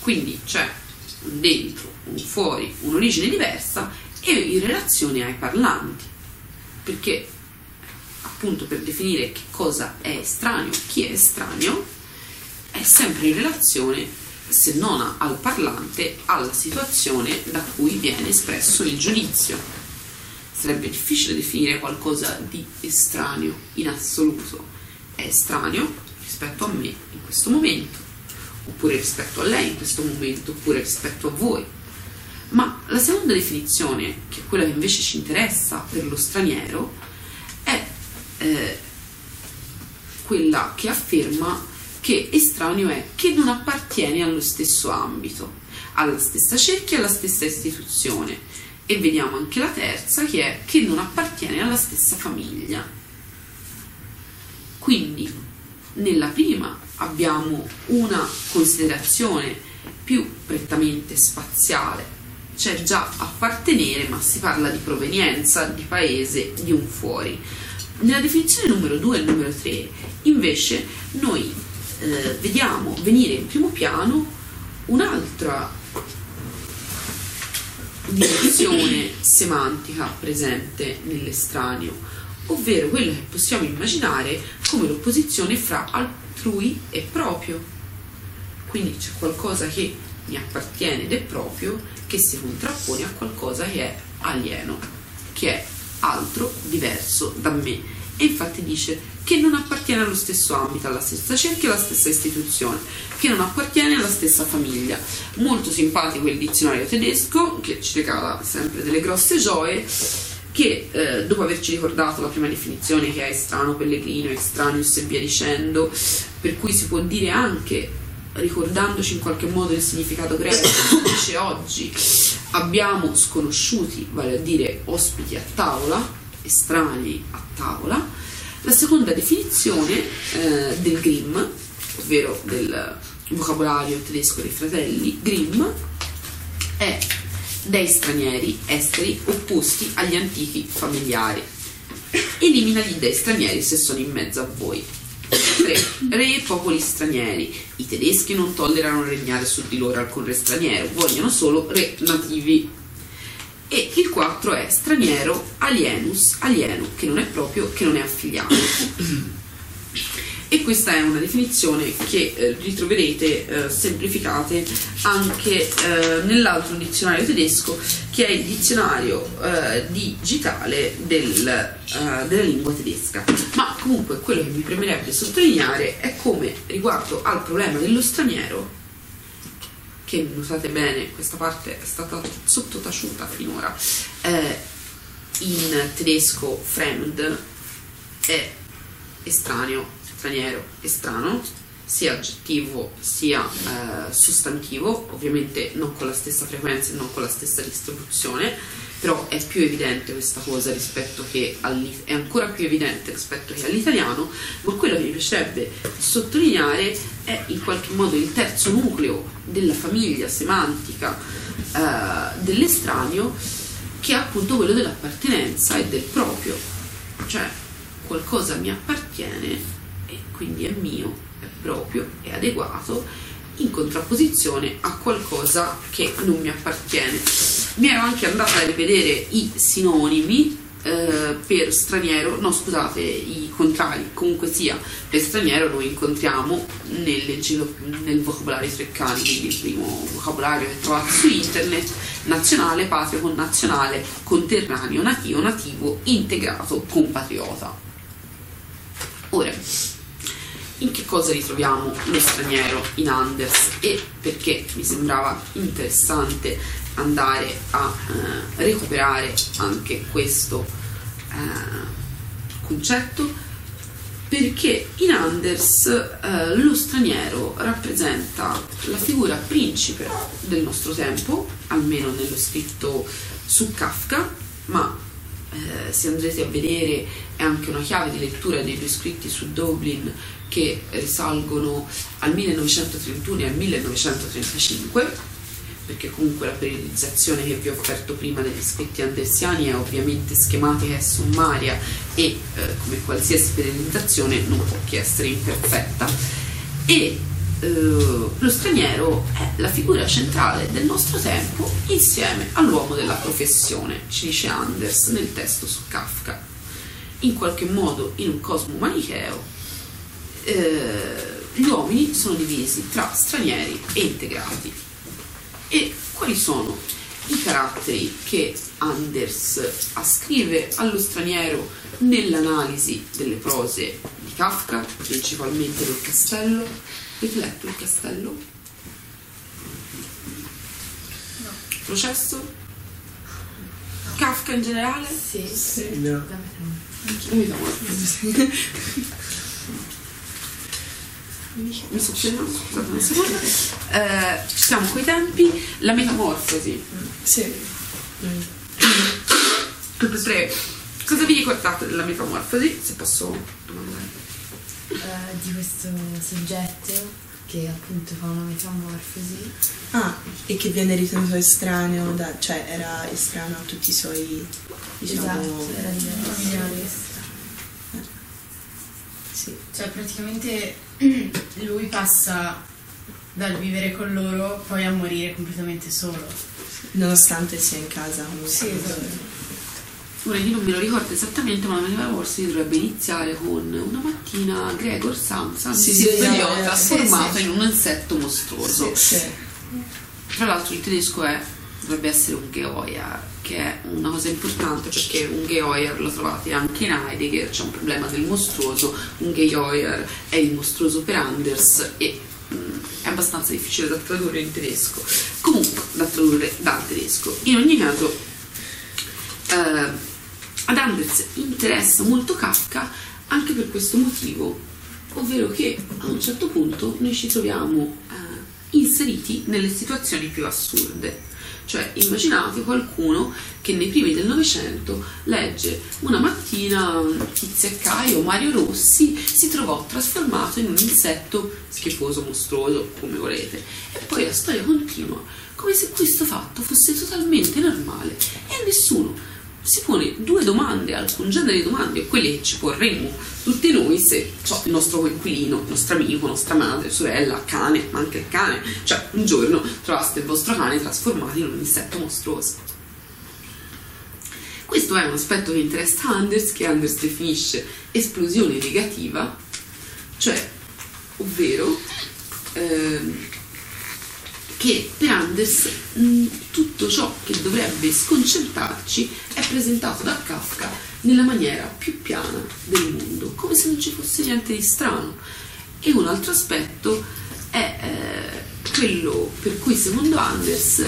Quindi c'è un dentro, un fuori, un'origine diversa e in relazione ai parlanti. Perché appunto per definire che cosa è estraneo, chi è estraneo, è sempre in relazione, se non al parlante, alla situazione da cui viene espresso il giudizio. Sarebbe difficile definire qualcosa di estraneo in assoluto, è estraneo rispetto a me in questo momento, oppure rispetto a lei in questo momento, oppure rispetto a voi. Ma la seconda definizione, che è quella che invece ci interessa per lo straniero, eh, quella che afferma che estraneo è che non appartiene allo stesso ambito, alla stessa cerchia, alla stessa istituzione. E vediamo anche la terza che è che non appartiene alla stessa famiglia. Quindi nella prima abbiamo una considerazione più prettamente spaziale, cioè già appartenere, ma si parla di provenienza, di paese, di un fuori. Nella definizione numero 2 e numero 3 invece noi eh, vediamo venire in primo piano un'altra direzione semantica presente nell'estraneo, ovvero quella che possiamo immaginare come l'opposizione fra altrui e proprio. Quindi c'è qualcosa che mi appartiene ed è proprio che si contrappone a qualcosa che è alieno, che è altro, diverso da me. E infatti dice che non appartiene allo stesso ambito, alla stessa cerchia, alla stessa istituzione, che non appartiene alla stessa famiglia. Molto simpatico il dizionario tedesco, che ci regala sempre delle grosse gioie, che eh, dopo averci ricordato la prima definizione che è strano, pellegrino, extraneus e via dicendo, per cui si può dire anche ricordandoci in qualche modo il significato greco, dice oggi abbiamo sconosciuti, vale a dire ospiti a tavola, estranei a tavola. La seconda definizione eh, del Grimm, ovvero del vocabolario tedesco dei fratelli Grimm, è dei stranieri esteri opposti agli antichi familiari. Elimina gli dei stranieri se sono in mezzo a voi. 3. Re e popoli stranieri. I tedeschi non tollerano regnare su di loro alcun re straniero, vogliono solo re nativi. E il 4 è straniero, alienus, alieno, che non è proprio, che non è affiliato. E questa è una definizione che eh, ritroverete eh, semplificate anche eh, nell'altro dizionario tedesco, che è il dizionario eh, digitale del, eh, della lingua tedesca. Ma comunque quello che mi premerebbe sottolineare è come riguardo al problema dello straniero, che notate bene, questa parte è stata sottotaciuta finora, eh, in tedesco fremd è estraneo straniero e strano, sia aggettivo sia eh, sostantivo, ovviamente non con la stessa frequenza e non con la stessa distribuzione, però è più evidente questa cosa rispetto che è ancora più evidente rispetto che all'italiano, ma quello che mi piacerebbe sottolineare è in qualche modo il terzo nucleo della famiglia semantica eh, dell'estraneo, che è appunto quello dell'appartenenza e del proprio, cioè qualcosa mi appartiene quindi è mio, è proprio, è adeguato, in contrapposizione a qualcosa che non mi appartiene. Mi ero anche andata a rivedere i sinonimi eh, per straniero, no scusate, i contrari, comunque sia, per straniero noi incontriamo nel, nel vocabolario Treccani, quindi il primo vocabolario che trovate su internet, nazionale, patrio, connazionale, conterraneo, nativo, nativo, integrato, compatriota. Ora, in che cosa ritroviamo lo straniero in Anders? E perché mi sembrava interessante andare a eh, recuperare anche questo eh, concetto? Perché in Anders eh, lo straniero rappresenta la figura principe del nostro tempo, almeno nello scritto su Kafka, ma eh, se andrete a vedere è anche una chiave di lettura dei due scritti su Dublin che risalgono al 1931 e al 1935 perché comunque la periodizzazione che vi ho offerto prima degli scritti andersiani è ovviamente schematica e sommaria e eh, come qualsiasi periodizzazione non può che essere imperfetta e eh, lo straniero è la figura centrale del nostro tempo insieme all'uomo della professione, ci dice Anders nel testo su Kafka. In qualche modo in un cosmo manicheo eh, gli uomini sono divisi tra stranieri e integrati. E quali sono i caratteri che Anders ascrive allo straniero nell'analisi delle prose di Kafka, principalmente del castello. Avete letto il castello? Processo? Kafka in generale? Sì, No. Mi do Mi fermando, scusate un secondo. Eh, ci siamo coi tempi. La metamorfosi. Sì. Tre. Cosa vi ricordate della metamorfosi? Se posso domandare. eh, di questo soggetto che appunto fa una metamorfosi. Ah, e che viene ritenuto estraneo, da, cioè era estraneo a tutti i suoi, diciamo, Esatto, era diverso. Sì. Cioè praticamente lui passa dal vivere con loro poi a morire completamente solo. nonostante sia in casa. comunque. Sì, esatto. Ora io non me lo ricordo esattamente, ma la metamorfosi dovrebbe iniziare con una mattina Gregor Samsa Si svegliò trasformato sì, sì. in un insetto mostruoso. Sì. Tra l'altro il tedesco è, dovrebbe essere un Geoier, che è una cosa importante perché un Geoier lo trovate anche in Heidegger, c'è un problema del mostruoso, un Geoier è il mostruoso per Anders e mm, è abbastanza difficile da tradurre in tedesco. Comunque, da tradurre dal tedesco. In ogni caso, eh, ad Anders interessa molto Kafka anche per questo motivo, ovvero che a un certo punto noi ci troviamo eh, inseriti nelle situazioni più assurde. Cioè, immaginate qualcuno che nei primi del Novecento legge una mattina Tizia e Caio, Mario Rossi si trovò trasformato in un insetto schifoso, mostruoso, come volete. E poi la storia continua, come se questo fatto fosse totalmente normale e nessuno si pone due domande, alcun genere di domande, quelle che ci porremmo tutti noi se so, il nostro coinquilino, il nostro amico, nostra madre, sorella, cane, ma anche il cane, cioè un giorno trovaste il vostro cane trasformato in un insetto mostruoso. Questo è un aspetto che interessa Anders, che Anders definisce esplosione negativa, cioè, ovvero ehm, che per Anders mh, tutto ciò che dovrebbe sconcertarci è presentato da Kafka nella maniera più piana del mondo, come se non ci fosse niente di strano. E un altro aspetto è eh, quello per cui secondo Anders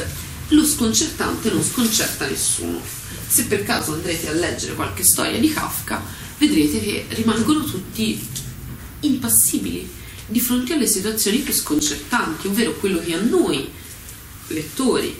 lo sconcertante non sconcerta nessuno. Se per caso andrete a leggere qualche storia di Kafka, vedrete che rimangono tutti impassibili di fronte alle situazioni più sconcertanti, ovvero quello che a noi, lettori,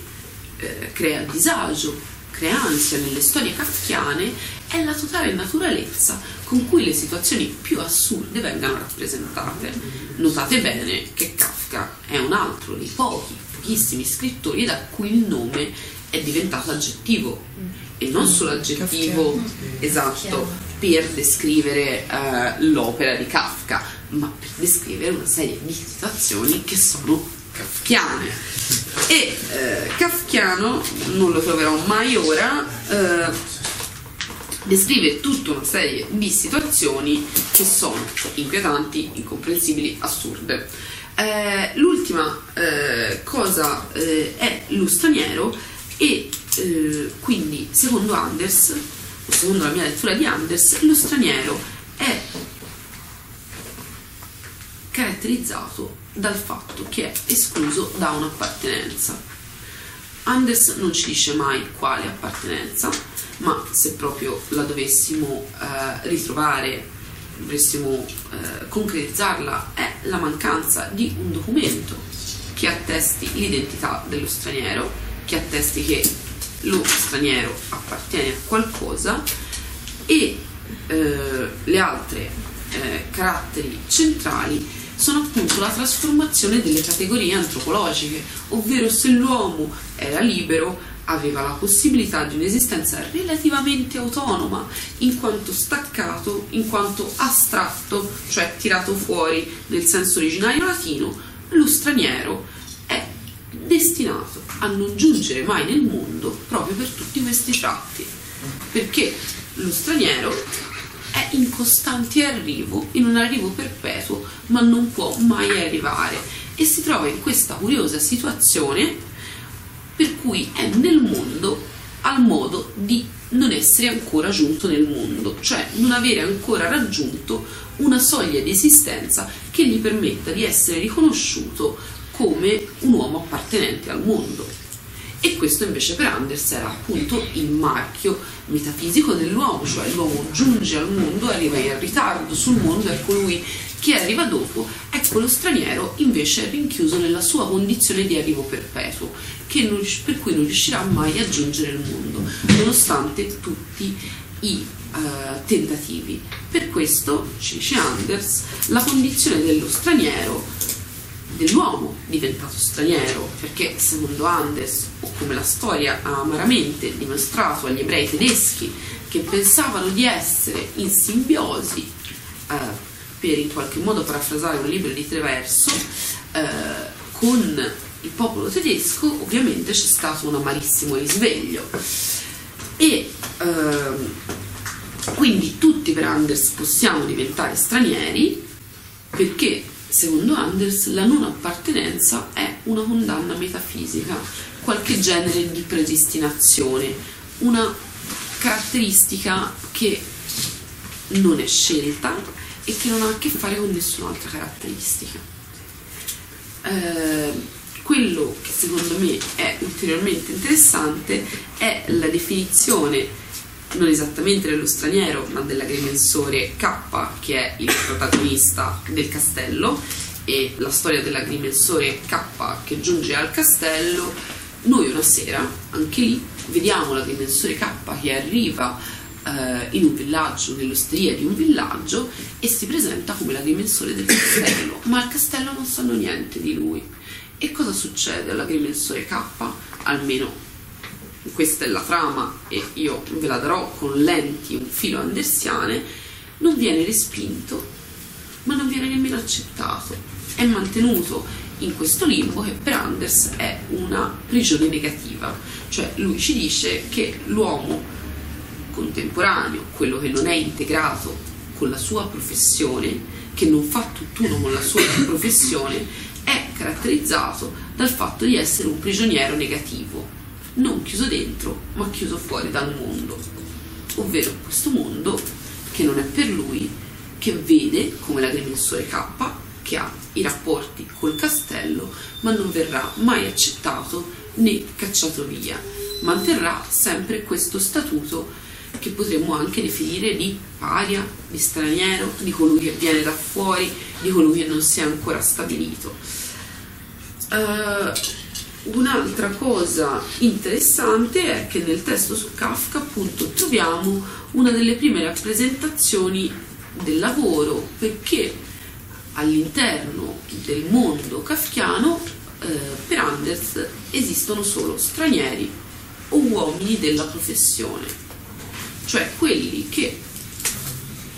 eh, crea disagio, crea ansia nelle storie kafkiane, è la totale naturalezza con cui le situazioni più assurde vengano rappresentate. Notate bene che Kafka è un altro dei pochi, pochissimi scrittori da cui il nome è diventato aggettivo. E non solo aggettivo esatto per descrivere eh, l'opera di Kafka, ma per descrivere una serie di situazioni che sono kafkiane. E eh, kafkiano, non lo troverò mai ora, eh, descrive tutta una serie di situazioni che sono inquietanti, incomprensibili, assurde. Eh, l'ultima eh, cosa eh, è lo straniero e eh, quindi secondo Anders, secondo la mia lettura di Anders, lo straniero è caratterizzato dal fatto che è escluso da un'appartenenza. Anders non ci dice mai quale appartenenza, ma se proprio la dovessimo eh, ritrovare, dovessimo eh, concretizzarla, è la mancanza di un documento che attesti l'identità dello straniero, che attesti che lo straniero appartiene a qualcosa e eh, le altre eh, caratteri centrali sono appunto la trasformazione delle categorie antropologiche, ovvero se l'uomo era libero, aveva la possibilità di un'esistenza relativamente autonoma, in quanto staccato, in quanto astratto, cioè tirato fuori nel senso originario latino, lo straniero è destinato a non giungere mai nel mondo proprio per tutti questi tratti, perché lo straniero è in costante arrivo, in un arrivo perpetuo, ma non può mai arrivare e si trova in questa curiosa situazione per cui è nel mondo al modo di non essere ancora giunto nel mondo, cioè non avere ancora raggiunto una soglia di esistenza che gli permetta di essere riconosciuto come un uomo appartenente al mondo. E questo invece per Anders era appunto il marchio metafisico dell'uomo, cioè l'uomo giunge al mondo, arriva in ritardo sul mondo, è colui che arriva dopo, ecco lo straniero invece è rinchiuso nella sua condizione di arrivo perpetuo, non, per cui non riuscirà mai a giungere il mondo, nonostante tutti i uh, tentativi. Per questo, ci dice Anders, la condizione dello straniero dell'uomo diventato straniero, perché secondo Anders, o come la storia ha amaramente dimostrato agli ebrei tedeschi che pensavano di essere in simbiosi, eh, per in qualche modo parafrasare un libro di Treverso, eh, con il popolo tedesco ovviamente c'è stato un amarissimo risveglio. E ehm, quindi tutti per Anders possiamo diventare stranieri perché Secondo Anders, la non appartenenza è una condanna metafisica, qualche genere di predestinazione, una caratteristica che non è scelta e che non ha a che fare con nessun'altra caratteristica. Eh, quello che secondo me è ulteriormente interessante è la definizione non esattamente dello straniero, ma dell'agrimensore K, che è il protagonista del castello, e la storia dell'agrimensore K che giunge al castello, noi una sera, anche lì, vediamo l'agrimensore K che arriva eh, in un villaggio, nell'osteria di un villaggio, e si presenta come l'agrimensore del castello, ma al castello non sanno niente di lui. E cosa succede all'agrimensore K? Almeno questa è la trama e io ve la darò con lenti un filo andersiane, non viene respinto, ma non viene nemmeno accettato. È mantenuto in questo limbo che per Anders è una prigione negativa, cioè lui ci dice che l'uomo contemporaneo, quello che non è integrato con la sua professione, che non fa tutt'uno con la sua professione, è caratterizzato dal fatto di essere un prigioniero negativo, non chiuso dentro, ma chiuso fuori dal mondo, ovvero questo mondo che non è per lui, che vede come l'agrimensore K, che ha i rapporti col castello, ma non verrà mai accettato né cacciato via. Manterrà sempre questo statuto che potremmo anche definire di paria, di straniero, di colui che viene da fuori, di colui che non si è ancora stabilito. Uh, Un'altra cosa interessante è che nel testo su Kafka appunto troviamo una delle prime rappresentazioni del lavoro perché all'interno del mondo kafkiano eh, per Anders esistono solo stranieri o uomini della professione, cioè quelli che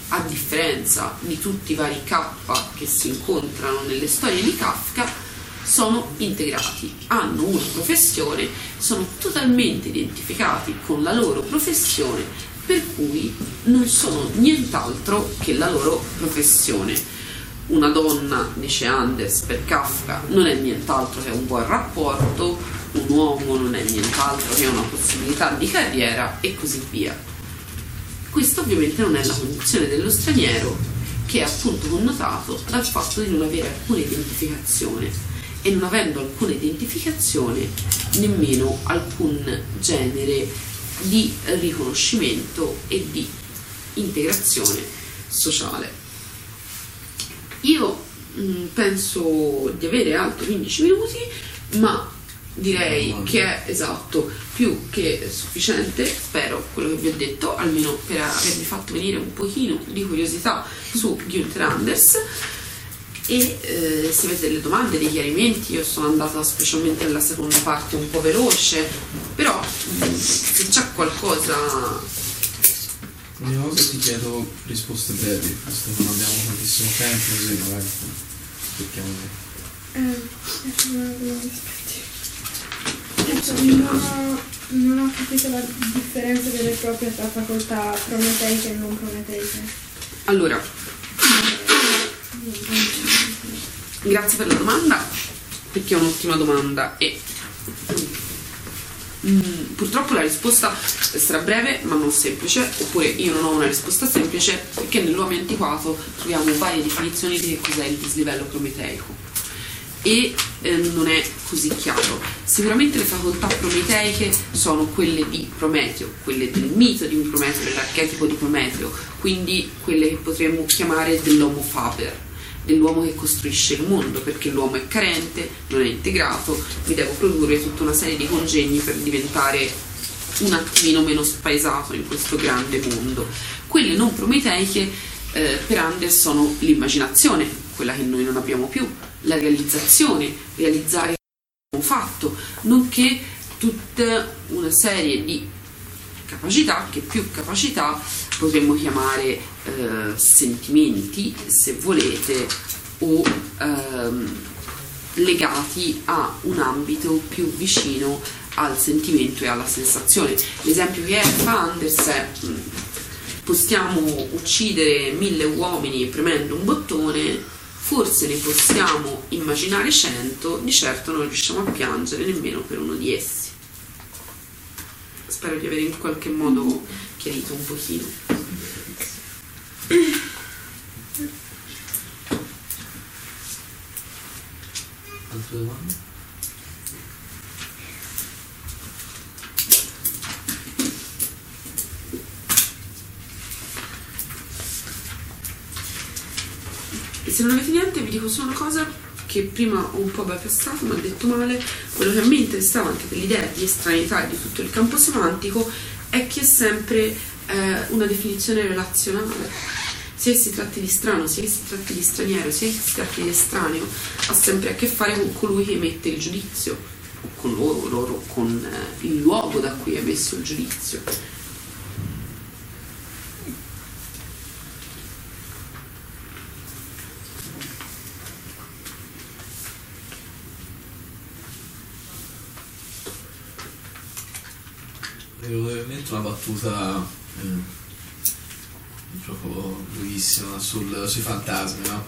a differenza di tutti i vari K che si incontrano nelle storie di Kafka sono integrati, hanno una professione, sono totalmente identificati con la loro professione, per cui non sono nient'altro che la loro professione. Una donna, dice Anders per Kafka, non è nient'altro che un buon rapporto, un uomo non è nient'altro che una possibilità di carriera e così via. Questa ovviamente non è la condizione dello straniero, che è appunto connotato dal fatto di non avere alcuna identificazione e non avendo alcuna identificazione nemmeno alcun genere di riconoscimento e di integrazione sociale. Io mh, mm, penso di avere altri 15 minuti, ma direi che è esatto, più che sufficiente, spero quello che vi ho detto, almeno per avervi fatto venire un pochino di curiosità su Günther Anders e eh, se avete delle domande, dei chiarimenti, io sono andata specialmente nella seconda parte un po' veloce, però mm, se c'è qualcosa... L'unica cosa ti chiedo risposte brevi, visto che non abbiamo tantissimo tempo, così magari cerchiamo di... Eh, non ho, non ho capito la differenza delle proprie tra facoltà prometeiche e non prometeiche. Allora, Grazie per la domanda, perché è un'ottima domanda. E Mm, purtroppo la risposta sarà breve ma non semplice, oppure io non ho una risposta semplice perché nell'uomo antiquato troviamo varie definizioni di che cos'è il dislivello prometeico. E eh, non è così chiaro. Sicuramente le facoltà prometeiche sono quelle di Prometeo, quelle del mito di Prometeo, dell'archetipo di Prometeo, quindi quelle che potremmo chiamare dell'homo faber, dell'uomo che costruisce il mondo, perché l'uomo è carente, non è integrato, mi devo produrre tutta una serie di congegni per diventare un attimino meno spaesato in questo grande mondo. Quelle non prometeiche eh, per Anders sono l'immaginazione, quella che noi non abbiamo più, la realizzazione, realizzare fatto, nonché tutta una serie di capacità che più capacità potremmo chiamare eh, sentimenti, se volete, o ehm, legati a un ambito più vicino al sentimento e alla sensazione. L'esempio che fa Anders è mm, possiamo uccidere mille uomini premendo un bottone, forse ne possiamo immaginare cento, di certo non riusciamo a piangere nemmeno per uno di essi. Spero di aver in qualche modo chiarito un pochino. Altre domande? E se non avete niente vi dico solo una cosa che prima ho un po' bypassato, ma ho detto male, quello che a me interessava anche per l'idea di estraneità di tutto il campo semantico è che è sempre eh, una definizione relazionale. Sia si tratti di strano, sia si tratti di straniero, sia si tratti di estraneo, ha sempre a che fare con colui che emette il giudizio, con loro, loro con eh, il luogo da cui è emesso il giudizio. Mi è venuta in mente una battuta eh, proprio lunghissima sul- sui fantasmi, no?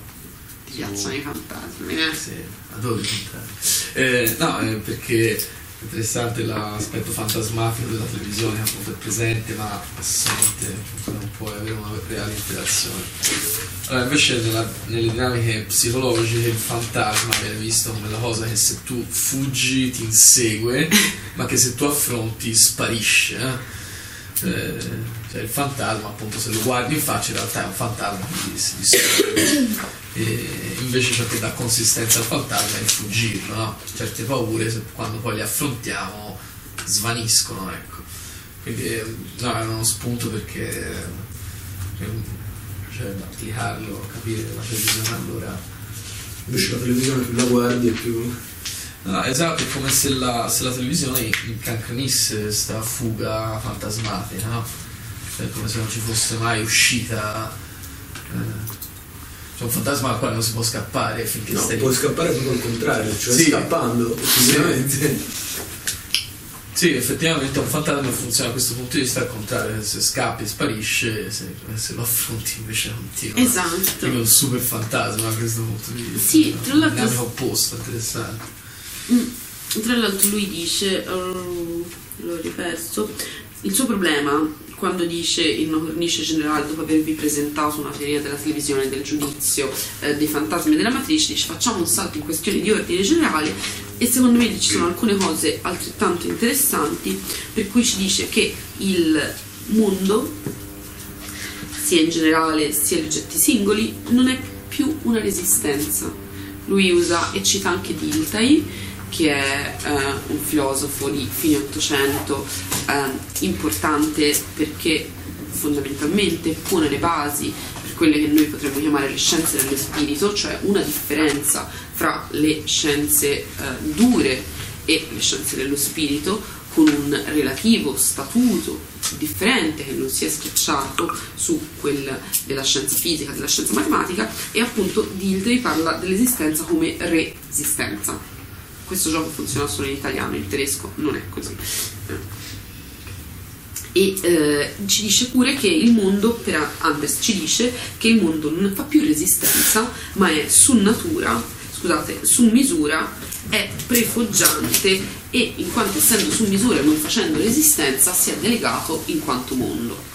Ti piacciono i fantasmi, eh? Sì, adoro i fantasmi. Eh, no, eh, perché interessante l'aspetto fantasmatico della televisione, appunto è presente ma assente, non può avere una reale interazione. Allora, invece nella- nelle dinamiche psicologiche il fantasma viene visto come la cosa che se tu fuggi ti insegue, ma che se tu affronti sparisce. eh. Cioè il fantasma appunto se lo guardi in faccia in realtà è un fantasma quindi si dissolve e invece ciò che dà consistenza al fantasma è il fuggirlo no? certe paure quando poi le affrontiamo svaniscono ecco quindi eh, no, è uno spunto perché eh, cioè applicarlo capire la televisione allora Invece la televisione più la guardi e più... No, esatto, è come se la, se la televisione incancrenisse questa fuga fantasmatica, no? Cioè, come se non ci fosse mai uscita. eh, C'è un fantasma al quale non si può scappare finché No, stai lì. puoi scappare proprio al contrario, cioè Sì. scappando, effettivamente. Sì, effettivamente un fantasma funziona da questo punto di vista al contrario, se scappi sparisce, se, se lo affronti invece continua. Esatto. È un super fantasma da questo punto di vista. Sì, tra l'altro- Dinamica opposta, interessante. Mm. Tra l'altro lui dice, oh, l'ho riperso, il suo problema quando dice in una cornice generale dopo avervi presentato una teoria della televisione del giudizio eh, dei fantasmi della matrice dice facciamo un salto in questioni di ordine generale e secondo me ci sono alcune cose altrettanto interessanti per cui ci dice che il mondo sia in generale sia gli oggetti singoli non è più una resistenza lui usa e cita anche Dilthey che è eh, un filosofo di fine Ottocento eh, importante perché fondamentalmente pone le basi per quelle che noi potremmo chiamare le scienze dello spirito, cioè una differenza fra le scienze eh, dure e le scienze dello spirito con un relativo statuto differente che non si è schiacciato su quel della scienza fisica, della scienza matematica e appunto Dilthey parla dell'esistenza come resistenza questo gioco funziona solo in italiano, in tedesco non è così. E eh, ci dice pure che il mondo, per Anders ci dice che il mondo non fa più resistenza, ma è su natura, scusate, su misura, è prefoggiante e in quanto essendo su misura e non facendo resistenza si è delegato in quanto mondo.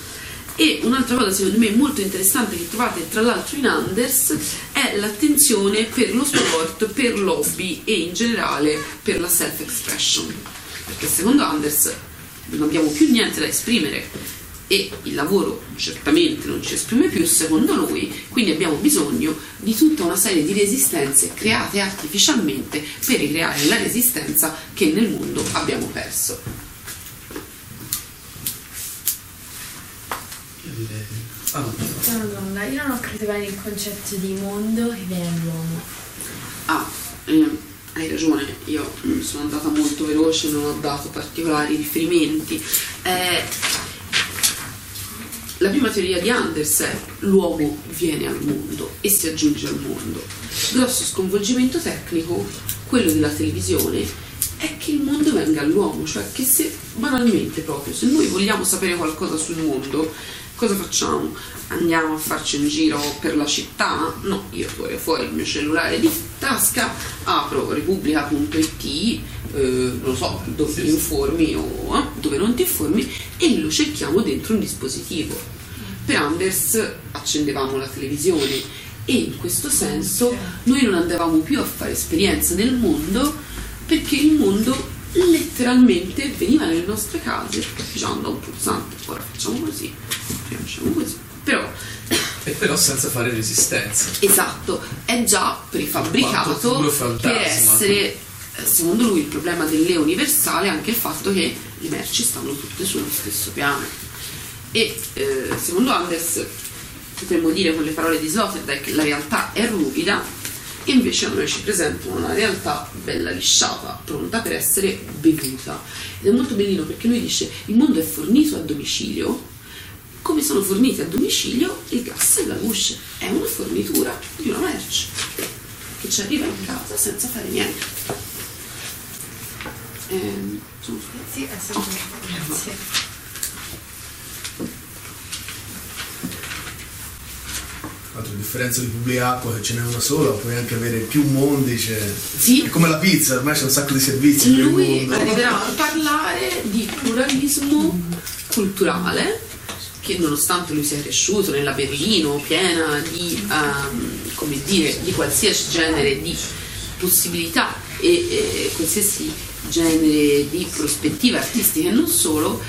E un'altra cosa secondo me molto interessante che trovate tra l'altro in Anders è l'attenzione per lo sport, per l'hobby e in generale per la self-expression. Perché secondo Anders non abbiamo più niente da esprimere e il lavoro certamente non ci esprime più secondo lui, quindi abbiamo bisogno di tutta una serie di resistenze create artificialmente per ricreare la resistenza che nel mondo abbiamo perso. Io direi. No. C'è una domanda, io non ho capito bene il concetto di mondo che viene all'uomo. Ah, ehm, hai ragione, io mm, sono andata molto veloce, non ho dato particolari riferimenti. Eh, la prima teoria di Anders è l'uomo viene al mondo e si aggiunge al mondo. Grosso sconvolgimento tecnico, quello della televisione, è che il mondo venga all'uomo, cioè che se banalmente proprio, se noi vogliamo sapere qualcosa sul mondo, cosa facciamo? Andiamo a farci un giro per la città? No, io fuori, fuori il mio cellulare di tasca, apro repubblica.it, eh, non lo so, dove ti informi o eh, dove non ti informi e lo cerchiamo dentro un dispositivo. Per Anders accendevamo la televisione e in questo senso noi non andavamo più a fare esperienza nel mondo perché il mondo letteralmente veniva nelle nostre case pigiando un pulsante, ora facciamo così, prima facciamo così. Però E però senza fare resistenza. Esatto, è già prefabbricato per essere, secondo lui, il problema dell'E universale è anche il fatto che le merci stanno tutte sullo stesso piano. E eh, secondo Anders potremmo dire con le parole di Sloterdijk che la realtà è ruvida e invece a noi ci presentano una realtà bella lisciata, pronta per essere bevuta. Ed è molto bellino perché lui dice il mondo è fornito a domicilio, come sono forniti a domicilio il gas e la luce. È una fornitura di una merce che ci arriva in casa senza fare niente. Ehm, Sì, assolutamente. Grazie. Altra differenza di Publiacqua che ce n'è una sola, puoi anche avere più mondi, cioè... Sì. è come la pizza, ormai c'è un sacco di servizi per il Lui mondo. arriverà a parlare di pluralismo culturale che nonostante lui sia cresciuto nella Berlino piena di, come dire, di qualsiasi genere di possibilità e eh, qualsiasi genere di prospettive artistiche e non solo,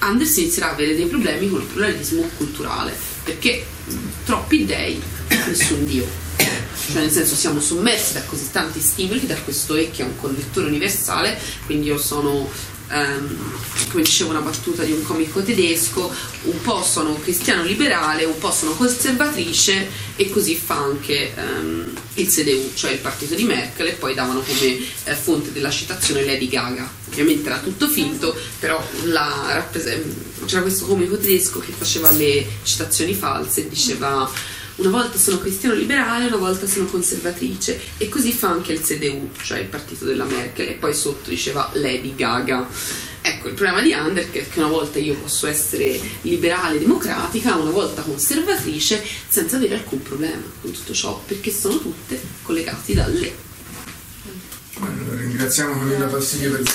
Anders inizierà a avere dei problemi con il pluralismo culturale perché troppi dei, nessun dio. Cioè nel senso siamo sommersi da così tanti stimoli, da questo E che è un connettore universale, quindi io sono, ehm, come dicevo una battuta di un comico tedesco, un po' sono cristiano liberale, un po' sono conservatrice e così fa anche ehm, il CDU, cioè il partito di Merkel e poi davano come eh, fonte della citazione Lady Gaga. Ovviamente era tutto finto, però la c'era questo comico tedesco che faceva le citazioni false e diceva una volta sono cristiano liberale, una volta sono conservatrice e così fa anche il CDU, cioè il partito della Merkel e poi sotto diceva Lady Gaga. Ecco, il problema di Under è che una volta io posso essere liberale democratica, una volta conservatrice, senza avere alcun problema con tutto ciò, perché sono tutte collegate dalle. Bene, ringraziamo Camilla Passigli per il